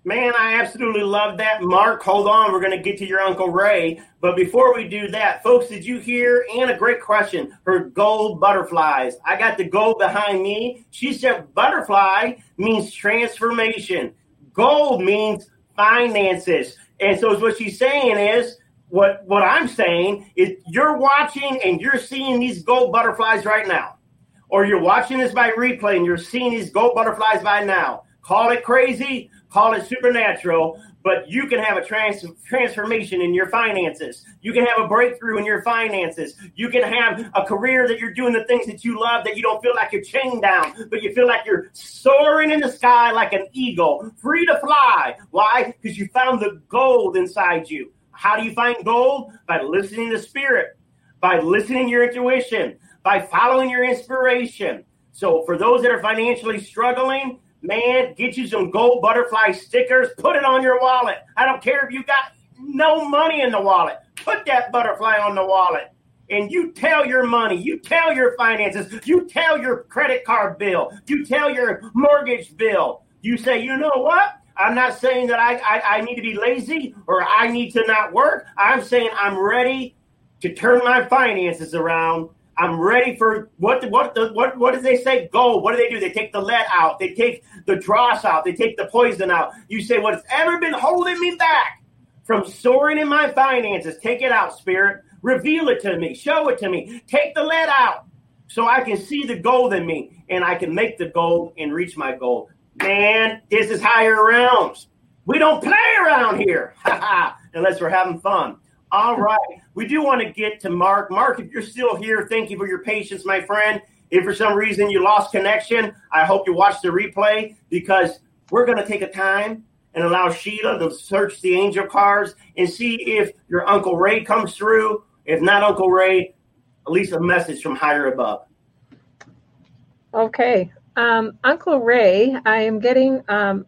Man, I absolutely love that. Mark, hold on. We're going to get to your Uncle Ray. But before we do that, folks, did you hear? And a great question. Her gold butterflies. I got the gold behind me. She said butterfly means transformation, gold means finances. And so what she's saying is, what, what I'm saying is you're watching and you're seeing these gold butterflies right now. Or you're watching this by replay and you're seeing these gold butterflies by now. Call it crazy, call it supernatural, but you can have a trans- transformation in your finances. You can have a breakthrough in your finances. You can have a career that you're doing the things that you love that you don't feel like you're chained down, but you feel like you're soaring in the sky like an eagle, free to fly. Why? Because you found the gold inside you. How do you find gold? By listening to spirit, by listening to your intuition, by following your inspiration. So for those that are financially struggling, Man, get you some gold butterfly stickers. Put it on your wallet. I don't care if you got no money in the wallet. Put that butterfly on the wallet. And you tell your money, you tell your finances, you tell your credit card bill, you tell your mortgage bill. You say, you know what? I'm not saying that I, I, I need to be lazy or I need to not work. I'm saying I'm ready to turn my finances around I'm ready for what what the, what what do they say? Go. What do they do? They take the lead out. They take the dross out. They take the poison out. You say what's ever been holding me back from soaring in my finances? Take it out, spirit. Reveal it to me. Show it to me. Take the lead out so I can see the gold in me and I can make the gold and reach my goal. Man, this is higher realms. We don't play around here, *laughs* unless we're having fun. All right. We do want to get to Mark. Mark, if you're still here, thank you for your patience, my friend. If for some reason you lost connection, I hope you watch the replay because we're going to take a time and allow Sheila to search the angel cards and see if your Uncle Ray comes through. If not Uncle Ray, at least a message from higher above. Okay. Um, Uncle Ray, I am getting um,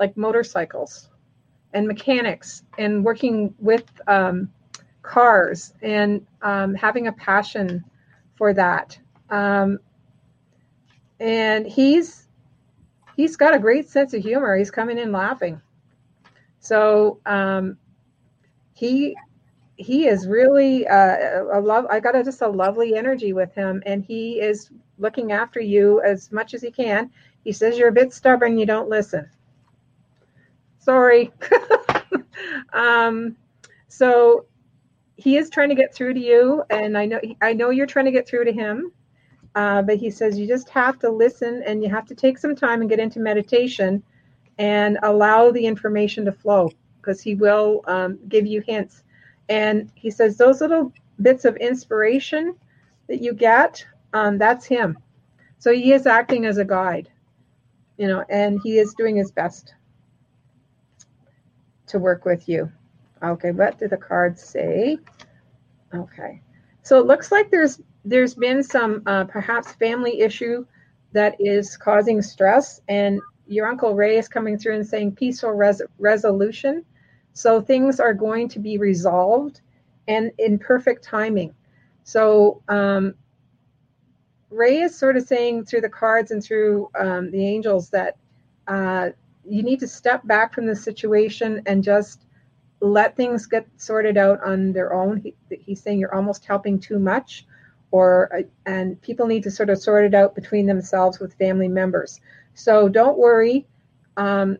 like motorcycles and mechanics and working with um, cars and um, having a passion for that. Um, and he's he's got a great sense of humor. He's coming in laughing. So um, he he is really uh, a love. I got a, just a lovely energy with him, and he is looking after you as much as he can. He says you're a bit stubborn, you don't listen sorry. *laughs* um, so he is trying to get through to you, and I know I know you're trying to get through to him. Uh, but he says you just have to listen and you have to take some time and get into meditation and allow the information to flow because he will um, give you hints. And he says those little bits of inspiration that you get, um, that's him. So he is acting as a guide, you know, and he is doing his best to work with you. Okay, what do the cards say? Okay, so it looks like there's there's been some uh, perhaps family issue that is causing stress, and your uncle Ray is coming through and saying peaceful res- resolution. So things are going to be resolved and in perfect timing. So um, Ray is sort of saying through the cards and through um, the angels that uh, you need to step back from the situation and just let things get sorted out on their own. He, he's saying you're almost helping too much, or uh, and people need to sort of sort it out between themselves with family members. So don't worry. Um,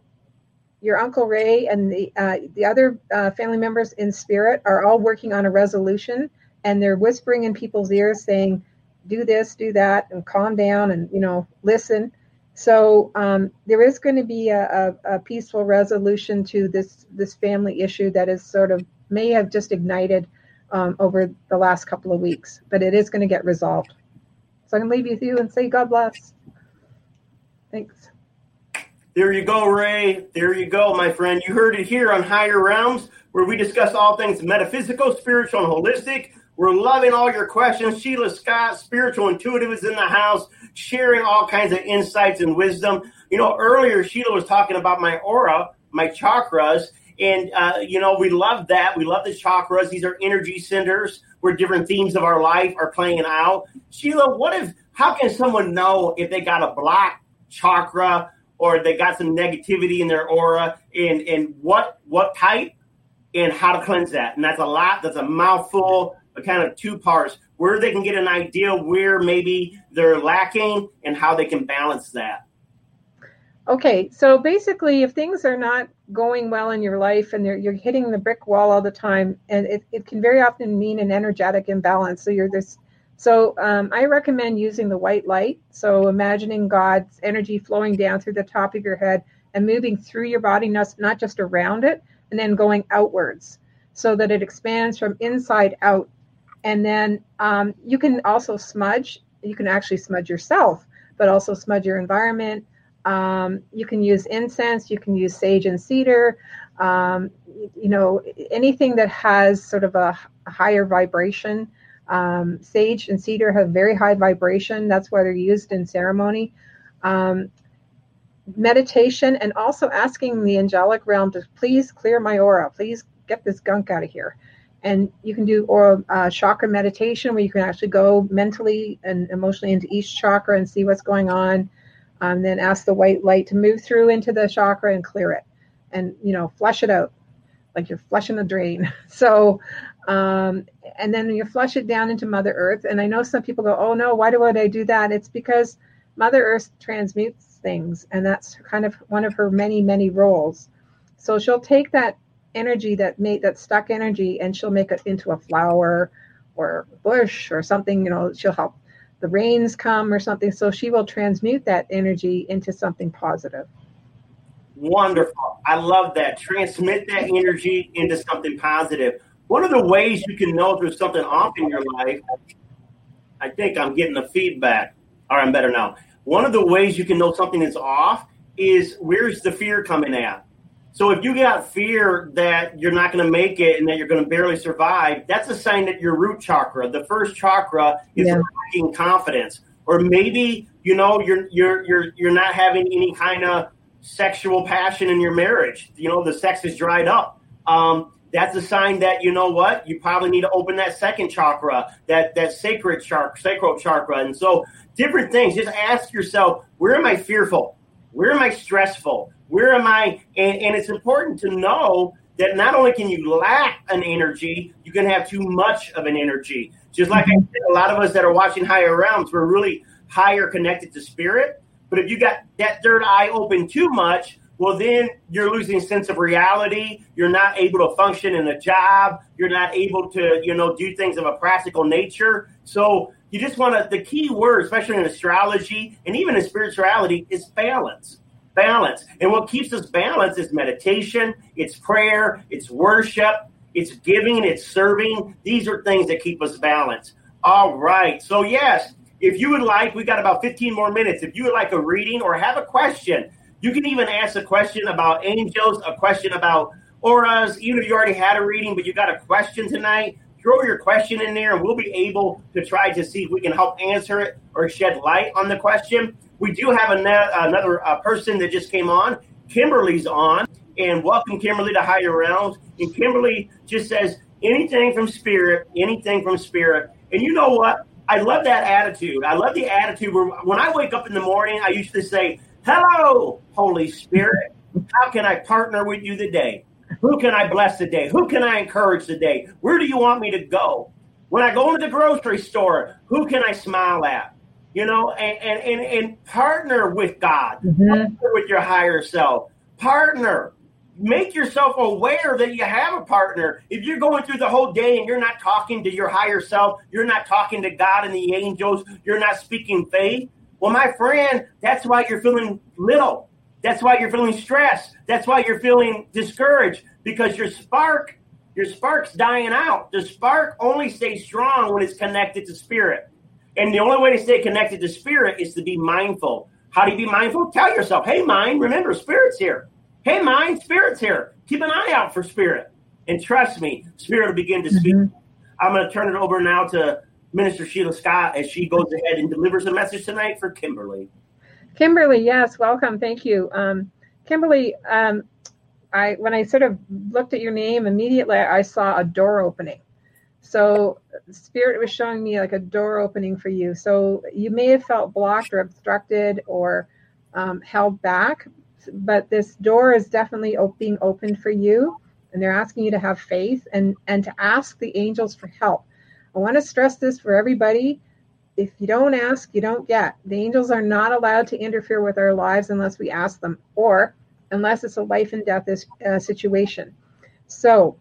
your uncle Ray and the uh, the other uh, family members in spirit are all working on a resolution, and they're whispering in people's ears saying, do this, do that, and calm down and, you know, listen. So um, there is going to be a, a, a, peaceful resolution to this this family issue that is sort of may have just ignited um, over the last couple of weeks, but it is going to get resolved. So I'm going to leave you with you and say God bless. Thanks. There you go, Ray. There you go, my friend. You heard it here on Higher Realms, where we discuss all things metaphysical, spiritual, and holistic. We're loving all your questions. Sheila Scott, spiritual intuitive, is in the house, sharing all kinds of insights and wisdom. You know, earlier Sheila was talking about my aura, my chakras, and uh, you know we love that. We love the chakras. These are energy centers where different themes of our life are playing out. Sheila, what if? How can someone know if they got a block chakra or they got some negativity in their aura? And and what what type? And how to cleanse that? And that's a lot. That's a mouthful kind of two parts where they can get an idea where maybe they're lacking and how they can balance that. Okay, so basically, if things are not going well in your life and you're hitting the brick wall all the time, and it, it can very often mean an energetic imbalance. So you're this. So um, I recommend using the white light. So imagining God's energy flowing down through the top of your head and moving through your body, not, not just around it, and then going outwards so that it expands from inside out and then um, you can also smudge. You can actually smudge yourself, but also smudge your environment. Um, you can use incense. You can use sage and cedar. Um, you know, anything that has sort of a, a higher vibration. Um, sage and cedar have very high vibration. That's why they're used in ceremony. Um, meditation and also asking the angelic realm to please clear my aura. Please get this gunk out of here and you can do or uh, chakra meditation where you can actually go mentally and emotionally into each chakra and see what's going on. Um, then ask the white light to move through into the chakra and clear it and you know flush it out like you're flushing a drain. *laughs* So um, and then you flush it down into mother earth and i know some people go oh no why do i do that? It's because mother earth transmutes things and that's kind of one of her many many roles. So she'll take that energy that made that stuck energy and she'll make it into a flower or bush or something you know she'll help the rains come or something. So she will transmute that energy into something positive. Wonderful. I love that. Transmit that energy into something positive. one of the ways you can know if there's something off in your life i think i'm getting the feedback. Right i'm better now. One of the ways you can know something is off is where's the fear coming at so if you got fear that you're not going to make it and that you're going to barely survive, that's a sign that your root chakra, the first chakra, is yeah. lacking confidence. Or maybe you know you're you're you're you're not having any kind of sexual passion in your marriage. You know the sex is dried up. Um, that's a sign that you know what you probably need to open that second chakra, that that sacred chakra, sacral chakra, and so different things. Just ask yourself, where am I fearful? Where am I stressful? Where am I? And, and it's important to know that not only can you lack an energy, you can have too much of an energy. Just like I said, a lot of us that are watching higher realms, we're really higher connected to spirit. But if you got that third eye open too much, well, then you're losing sense of reality. You're not able to function in a job. You're not able to, you know, do things of a practical nature. So you just want to, the key word, especially in astrology and even in spirituality, is balance balance. And what keeps us balanced is meditation, it's prayer, it's worship, it's giving, it's serving. These are things that keep us balanced. All right. So, yes, if you would like, we got about 15 more minutes. If you would like a reading or have a question, you can even ask a question about angels, a question about auras, even if you already had a reading, but you got a question tonight. Throw your question in there, and we'll be able to try to see if we can help answer it or shed light on the question. We do have another, another uh, person that just came on. Kimberly's on, and welcome Kimberly to Higher Realms. And Kimberly just says anything from spirit, anything from spirit. And you know what? I love that attitude. I love the attitude where when I wake up in the morning, I to say, "Hello, Holy Spirit. How can I partner with you today? Who can I bless today? Who can I encourage today? Where do you want me to go? When I go into the grocery store, who can I smile at? You know, and and and, and partner with God, mm-hmm. partner with your higher self, partner, make yourself aware that you have a partner. If you're going through the whole day and you're not talking to your higher self, you're not talking to God and the angels, you're not speaking faith. Well, my friend, that's why you're feeling little. That's why you're feeling stressed. That's why you're feeling discouraged because your spark, your spark's dying out. The spark only stays strong when it's connected to spirit. And the only way to stay connected to spirit is to be mindful. How do you be mindful? Tell yourself, hey, mind, remember, spirit's here. Hey, mind, spirit's here. Keep an eye out for spirit. And trust me, spirit will begin to speak. Mm-hmm. I'm going to turn it over now to Minister Sheila Scott as she goes ahead and delivers a message tonight for Kimberly. Kimberly, yes, welcome. Thank you. Um, Kimberly, um, I when I sort of looked at your name, immediately I saw a door opening. So spirit was showing me like a door opening for you. So you may have felt blocked or obstructed or um, held back, but this door is definitely being opened for you. And they're asking you to have faith and, and to ask the angels for help. I want to stress this for everybody. If you don't ask, you don't get. The angels are not allowed to interfere with our lives unless we ask them or unless it's a life and death uh, situation. So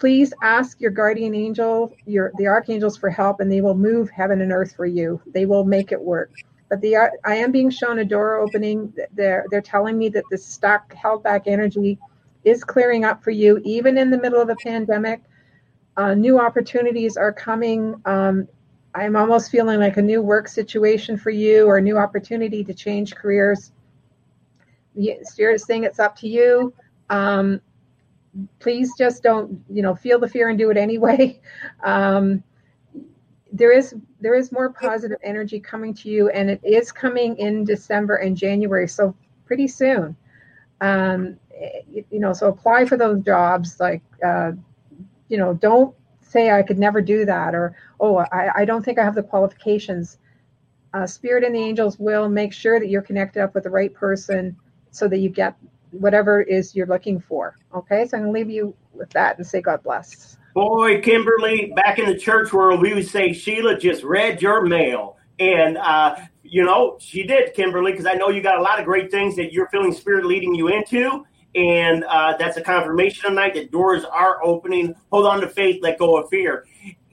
please ask your guardian angel, your the archangels for help, and they will move heaven and earth for you. They will make it work. But the I am being shown a door opening. They're they're telling me that this stuck, held back energy is clearing up for you, even in the middle of a pandemic. Uh, new opportunities are coming. Um, I'm almost feeling like a new work situation for you or a new opportunity to change careers. The spirit is saying it's up to you. Um, please just don't you know feel the fear and do it anyway. *laughs* Um, there is there is more positive energy coming to you and it is coming in december and january so pretty soon. Um, you, you know so apply for those jobs like uh, you know don't say i could never do that or oh i, I don't think i have the qualifications. Uh, spirit and the angels will make sure that you're connected up with the right person so that you get whatever is you're looking for. Okay, so I'm going to leave you with that and say God bless. Boy, Kimberly, back in the church world, we would say Sheila just read your mail. And, uh, you know, she did, Kimberly, because I know you got a lot of great things that you're feeling spirit leading you into. And uh, that's a confirmation tonight that doors are opening. Hold on to faith, let go of fear.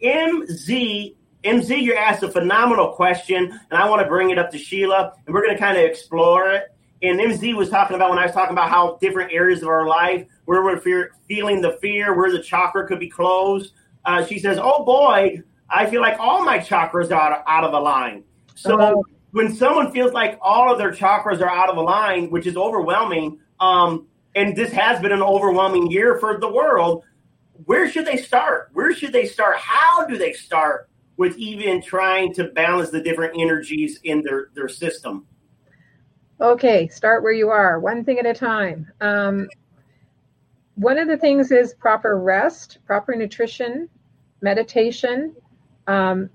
MZ, MZ, you asked a phenomenal question, and I want to bring it up to Sheila, and we're going to kind of explore it and MZ was talking about when I was talking about how different areas of our life where we're fear, feeling the fear, where the chakra could be closed. Uh, she says, "Oh boy, I feel like all my chakras are out of the line." So uh-huh. when someone feels like all of their chakras are out of the line, which is overwhelming, um, and this has been an overwhelming year for the world, where should they start? Where should they start? How do they start with even trying to balance the different energies in their their system? Okay, start where you are, one thing at a time. Um, one of the things is proper rest, proper nutrition, meditation. Um,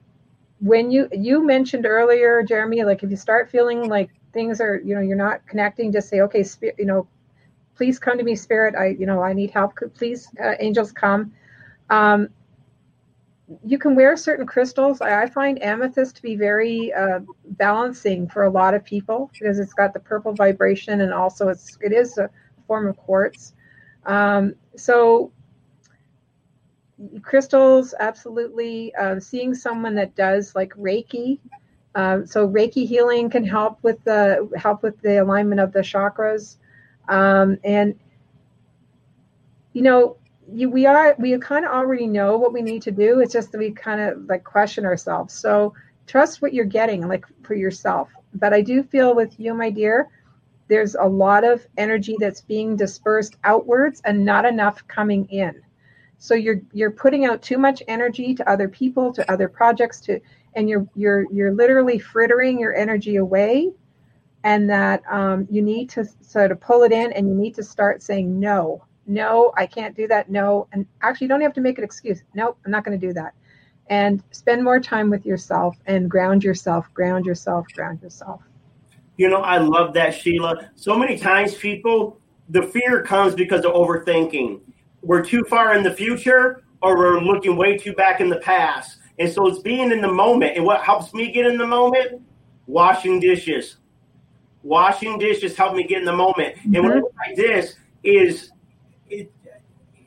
when you you mentioned earlier, Jeremy, like if you start feeling like things are, you know, you're not connecting, just say, okay, spirit, you know, please come to me, spirit. I, you know, I need help. Please, uh, angels, come. Um, you can wear certain crystals. I, find amethyst to be very uh, balancing for a lot of people because it's got the purple vibration and also it's it is a form of quartz. Um, so crystals, absolutely. Uh, seeing someone that does like Reiki. Uh, so Reiki healing can help with the help with the alignment of the chakras, um, and you know you, we are we kind of already know what we need to do. It's just that we kind of like question ourselves. So trust what you're getting, like for yourself. But I do feel with you, my dear, there's a lot of energy that's being dispersed outwards and not enough coming in. So you're you're putting out too much energy to other people, to other projects, to and you're you're you're literally frittering your energy away and that um, you need to sort of pull it in and you need to start saying no no, I can't do that. No. And actually, you don't have to make an excuse. Nope, I'm not going to do that. And spend more time with yourself and ground yourself, ground yourself, ground yourself. You know, I love that, Sheila. So many times, people, the fear comes because of overthinking. We're too far in the future or we're looking way too back in the past. And so it's being in the moment. And what helps me get in the moment? Washing dishes. Washing dishes help me get in the moment. Mm-hmm. And what I like this is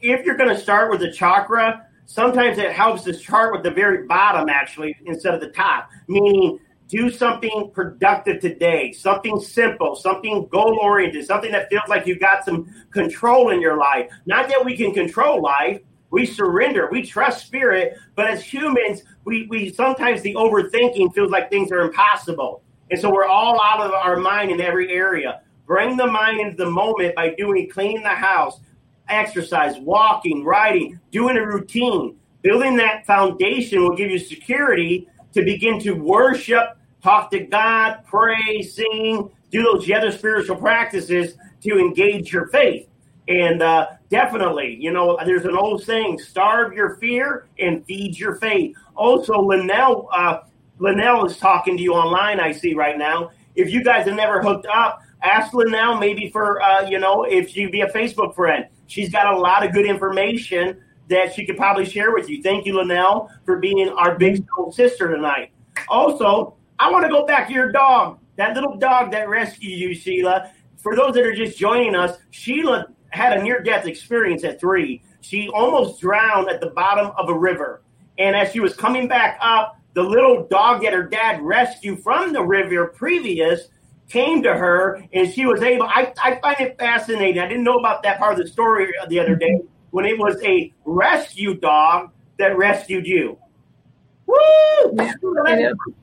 if you're going to start with the chakra, sometimes it helps to start with the very bottom actually instead of the top, meaning do something productive today, something simple, something goal oriented, something that feels like you've got some control in your life. Not that we can control life, we surrender, we trust spirit, but as humans, we, we sometimes the overthinking feels like things are impossible. And so we're all out of our mind in every area. Bring the mind into the moment by doing cleaning the house, exercise, walking, riding, doing a routine. Building that foundation will give you security to begin to worship, talk to God, pray, sing, do those other spiritual practices to engage your faith. And uh, definitely, you know, there's an old saying: "Starve your fear and feed your faith." Also, Linnell, uh, Linnell is talking to you online. I see right now. If you guys have never hooked up, ask Linnell maybe for uh, you know if you'd be a Facebook friend. She's got a lot of good information that she could probably share with you. Thank you, Linnell, for being our big sister tonight. Also, I want to go back to your dog, that little dog that rescued you, Sheila. For those that are just joining us, Sheila had a near death experience at three. She almost drowned at the bottom of a river. And as she was coming back up, the little dog that her dad rescued from the river previous came to her and she was able. I, I find it fascinating. I didn't know about that part of the story the other day when it was a rescue dog that rescued you. Woo!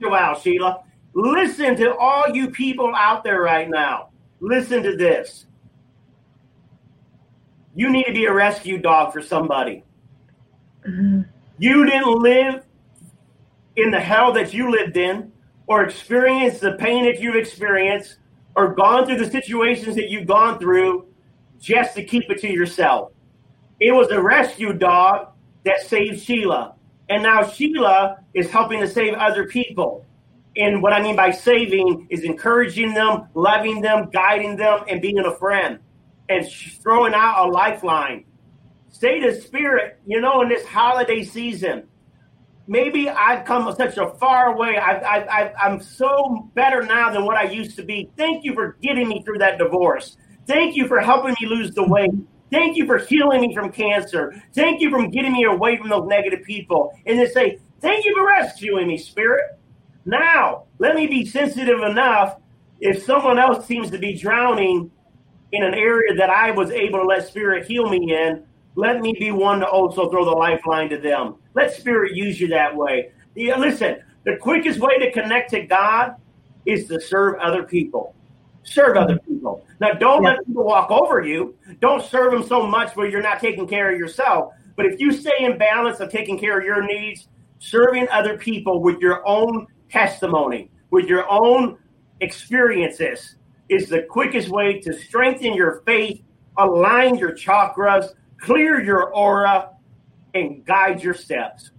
Wow, Sheila. Listen to all you people out there right now. Listen to this. You need to be a rescue dog for somebody. Mm-hmm. You didn't live in the hell that you lived in, or experienced the pain that you've experienced, or gone through the situations that you've gone through just to keep it to yourself. It was a rescue dog that saved Sheila. And now Sheila is helping to save other people. And what I mean by saving is encouraging them, loving them, guiding them, and being a friend and throwing out a lifeline. Say to spirit, you know, in this holiday season, maybe I've come such a far way. I, am so better now than what I used to be. Thank you for getting me through that divorce. Thank you for helping me lose the weight. Thank you for healing me from cancer. Thank you for getting me away from those negative people. And then say, thank you for rescuing me, spirit. Now, let me be sensitive enough if someone else seems to be drowning in an area that I was able to let spirit heal me in let me be one to also throw the lifeline to them. Let Spirit use you that way. Yeah, listen, the quickest way to connect to God is to serve other people. Serve other people. Now, don't yeah. let people walk over you. Don't serve them so much where you're not taking care of yourself. But if you stay in balance of taking care of your needs, serving other people with your own testimony, with your own experiences, is the quickest way to strengthen your faith, align your chakras, clear your aura, and guide your steps.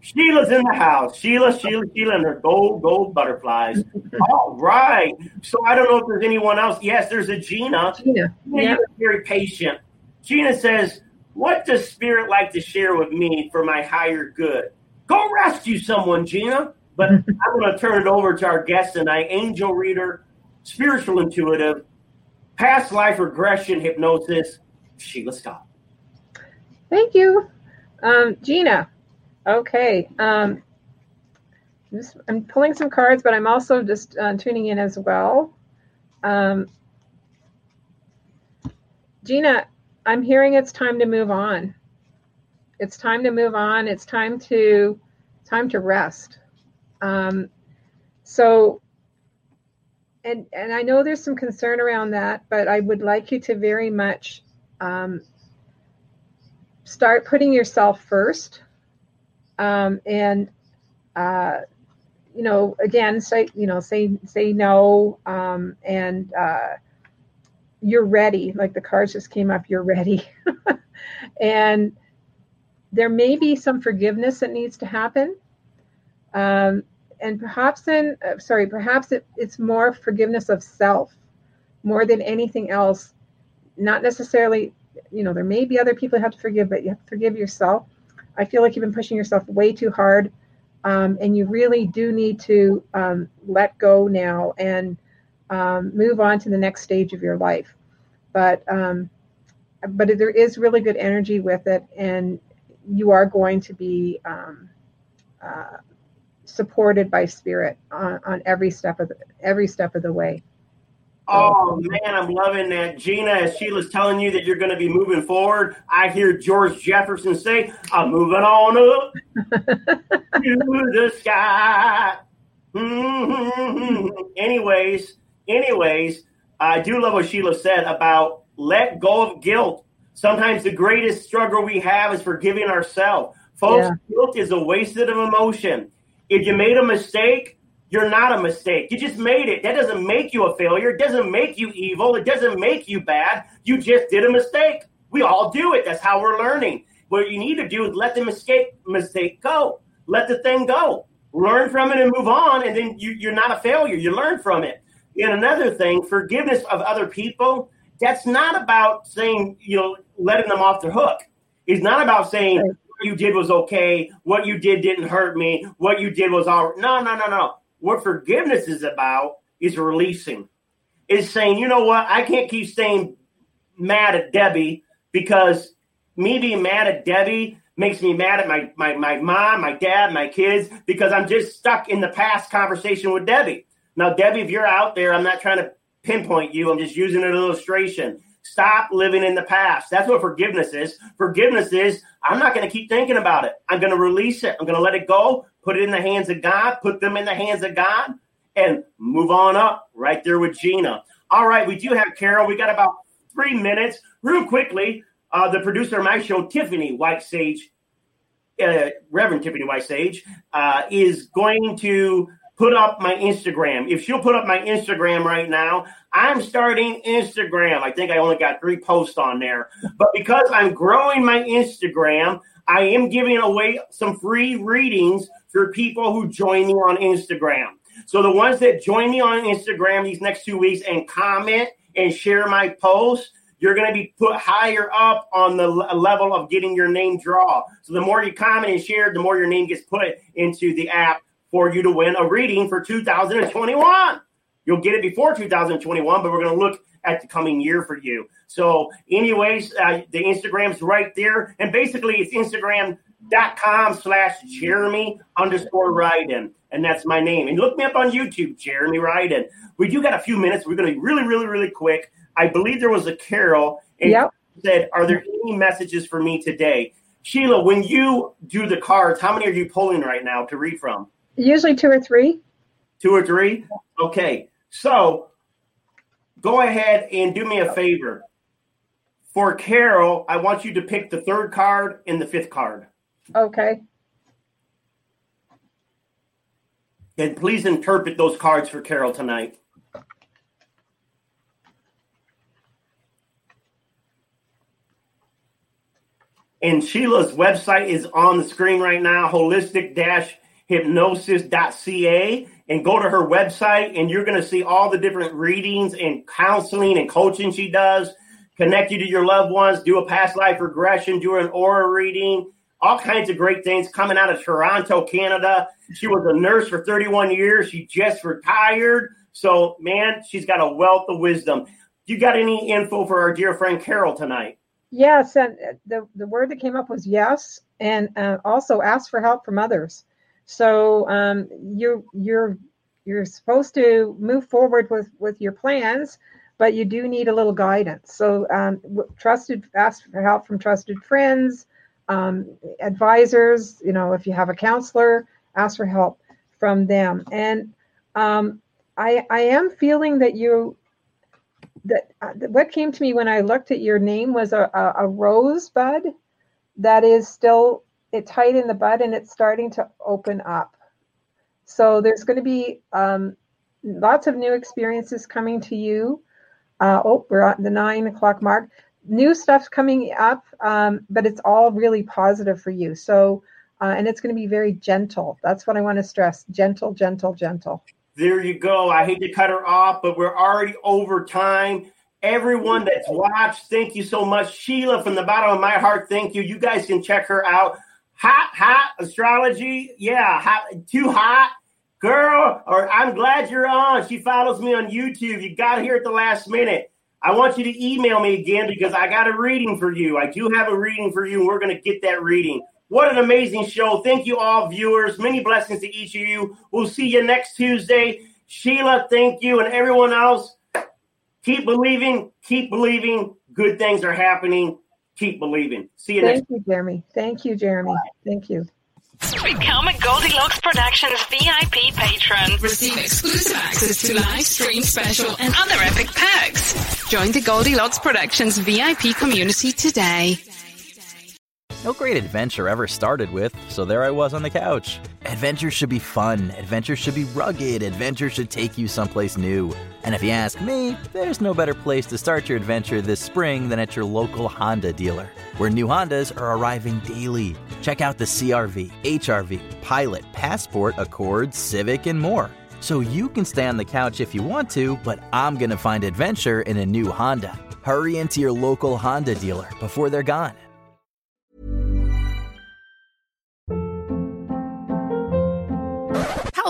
Sheila's in the house. Sheila, Sheila, Sheila, and her gold, gold butterflies. *laughs* All right. So I don't know if there's anyone else. Yes, there's a Gina. Gina. Yeah. Very patient. Gina says, What does Spirit like to share with me for my higher good? Go rescue someone, Gina. But *laughs* I'm going to turn it over to our guest tonight, angel reader, spiritual intuitive, past life regression hypnosis, Sheila Scott. Thank you. Um, Gina. Okay. Um, just, I'm pulling some cards, but I'm also just uh, tuning in as well. Um, Gina, I'm hearing it's time to move on. It's time to move on. It's time to time to rest. Um, so and and I know there's some concern around that, but I would like you to very much um, start putting yourself first, um, and uh, you know, again, say you know, say say no, um, and uh, you're ready. Like the cards just came up, you're ready, *laughs* and there may be some forgiveness that needs to happen. Um, and perhaps then uh, sorry perhaps it, it's more forgiveness of self more than anything else. Not necessarily you know there may be other people you have to forgive but you have to forgive yourself. I feel like you've been pushing yourself way too hard um, and you really do need to um, let go now and um, move on to the next stage of your life. But um, but there is really good energy with it, and you are going to be um, uh, supported by spirit on, on every step of the, every step of the way. Oh man, I'm loving that. Gina, as Sheila's telling you that you're going to be moving forward, I hear George Jefferson say, I'm moving on up *laughs* to the sky. Mm-hmm. Anyways, anyways, I do love what Sheila said about let go of guilt. Sometimes the greatest struggle we have is forgiving ourselves. Folks, yeah. guilt is a wasted of emotion. If you made a mistake, you're not a mistake. You just made it. That doesn't make you a failure. It doesn't make you evil. It doesn't make you bad. You just did a mistake. We all do it. That's how we're learning. What you need to do is let the mistake mistake go. Let the thing go. Learn from it and move on, and then you, you're not a failure. You learn from it. And another thing, forgiveness of other people, that's not about saying, you know, letting them off the hook. It's not about saying you did was okay, what you did didn't hurt me, what you did was all no, no, no, no what forgiveness is about is releasing. Is saying, you know what, I can't keep staying mad at Debbie because me being mad at Debbie makes me mad at my, my, my mom, my dad, my kids, because I'm just stuck in the past conversation with Debbie. Now, Debbie, if you're out there, I'm not trying to pinpoint you, I'm just using an illustration. Stop living in the past. That's what forgiveness is. Forgiveness is I'm not going to keep thinking about it. I'm going to release it. I'm going to let it go, put it in the hands of God, put them in the hands of God, and move on up right there with Gina. All right, we do have Carol. We got about three minutes. Real quickly, uh, the producer of my show, Tiffany White Sage, uh, Reverend Tiffany White Sage, uh, is going to put up my Instagram. If she'll put up my Instagram right now, I'm starting Instagram. I think I only got three posts on there. But because I'm growing my Instagram, I am giving away some free readings for people who join me on Instagram. So the ones that join me on Instagram these next two weeks and comment and share my posts, you're going to be put higher up on the level of getting your name draw. So the more you comment and share, the more your name gets put into the app for you to win a reading for 2021. You'll get it before 2021, but we're going to look at the coming year for you. So, anyways, uh, the Instagram's right there. And basically, it's Instagram.com slash Jeremy underscore Ryden. And that's my name. And look me up on YouTube, Jeremy Ryden. We do got a few minutes. We're going to be really, really, really quick. I believe there was a Carol and yep. said, Are there any messages for me today? Sheila, when you do the cards, how many are you pulling right now to read from? Usually two or three. Two or three? Okay. So go ahead and do me a favor. For Carol, I want you to pick the third card and the fifth card. Okay. And please interpret those cards for Carol tonight. And Sheila's website is on the screen right now, holistic hypnosis.ca and go to her website and you're going to see all the different readings and counseling and coaching she does. Connect you to your loved ones do a past life regression do an aura reading all kinds of great things coming out of toronto canada. She was a nurse for 31 years. She just retired. So man she's got a wealth of wisdom. You got any info for our dear friend carol tonight? Yes and the, the word that came up was yes and uh, also ask for help from others so um, you're you're you're supposed to move forward with with your plans, but you do need a little guidance. So um, trusted, ask for help from trusted friends, um, advisors. You know, if you have a counselor, ask for help from them. And um, I I am feeling that you that uh, what came to me when I looked at your name was a, a, a rosebud that is still it tight in the bud and it's starting to open up. So there's going to be um, lots of new experiences coming to you. Uh, oh, we're at the nine o'clock mark. New stuff's coming up, um, but it's all really positive for you. So, uh, and it's going to be very gentle. That's what I want to stress: gentle, gentle, gentle. There you go. I hate to cut her off, but we're already over time. Everyone that's watched, thank you so much. Sheila, from the bottom of my heart, thank you. You guys can check her out hot, hot astrology. Yeah, hot, too hot, girl. Or I'm glad you're on. She follows me on YouTube. You got here at the last minute. I want you to email me again because I got a reading for you. I do have a reading for you, and we're going to get that reading. What an amazing show. Thank you, all viewers. Many blessings to each of you. We'll see you next Tuesday. Sheila, thank you. And everyone else, keep believing, keep believing. Good things are happening. Keep believing. See you next time. Thank next you, Jeremy. Thank you, Jeremy. Thank you. Become a Goldilocks Productions VIP patron. Receive exclusive access to live stream special and other epic perks. Join the Goldilocks Productions VIP community today. No great adventure ever started with, so there I was on the couch. Adventure should be fun, adventure should be rugged, adventure should take you someplace new. And if you ask me, there's no better place to start your adventure this spring than at your local Honda dealer, where new Hondas are arriving daily. Check out the CRV, HRV, Pilot, Passport, Accord, Civic, and more. So you can stay on the couch if you want to, but I'm gonna find adventure in a new Honda. Hurry into your local Honda dealer before they're gone.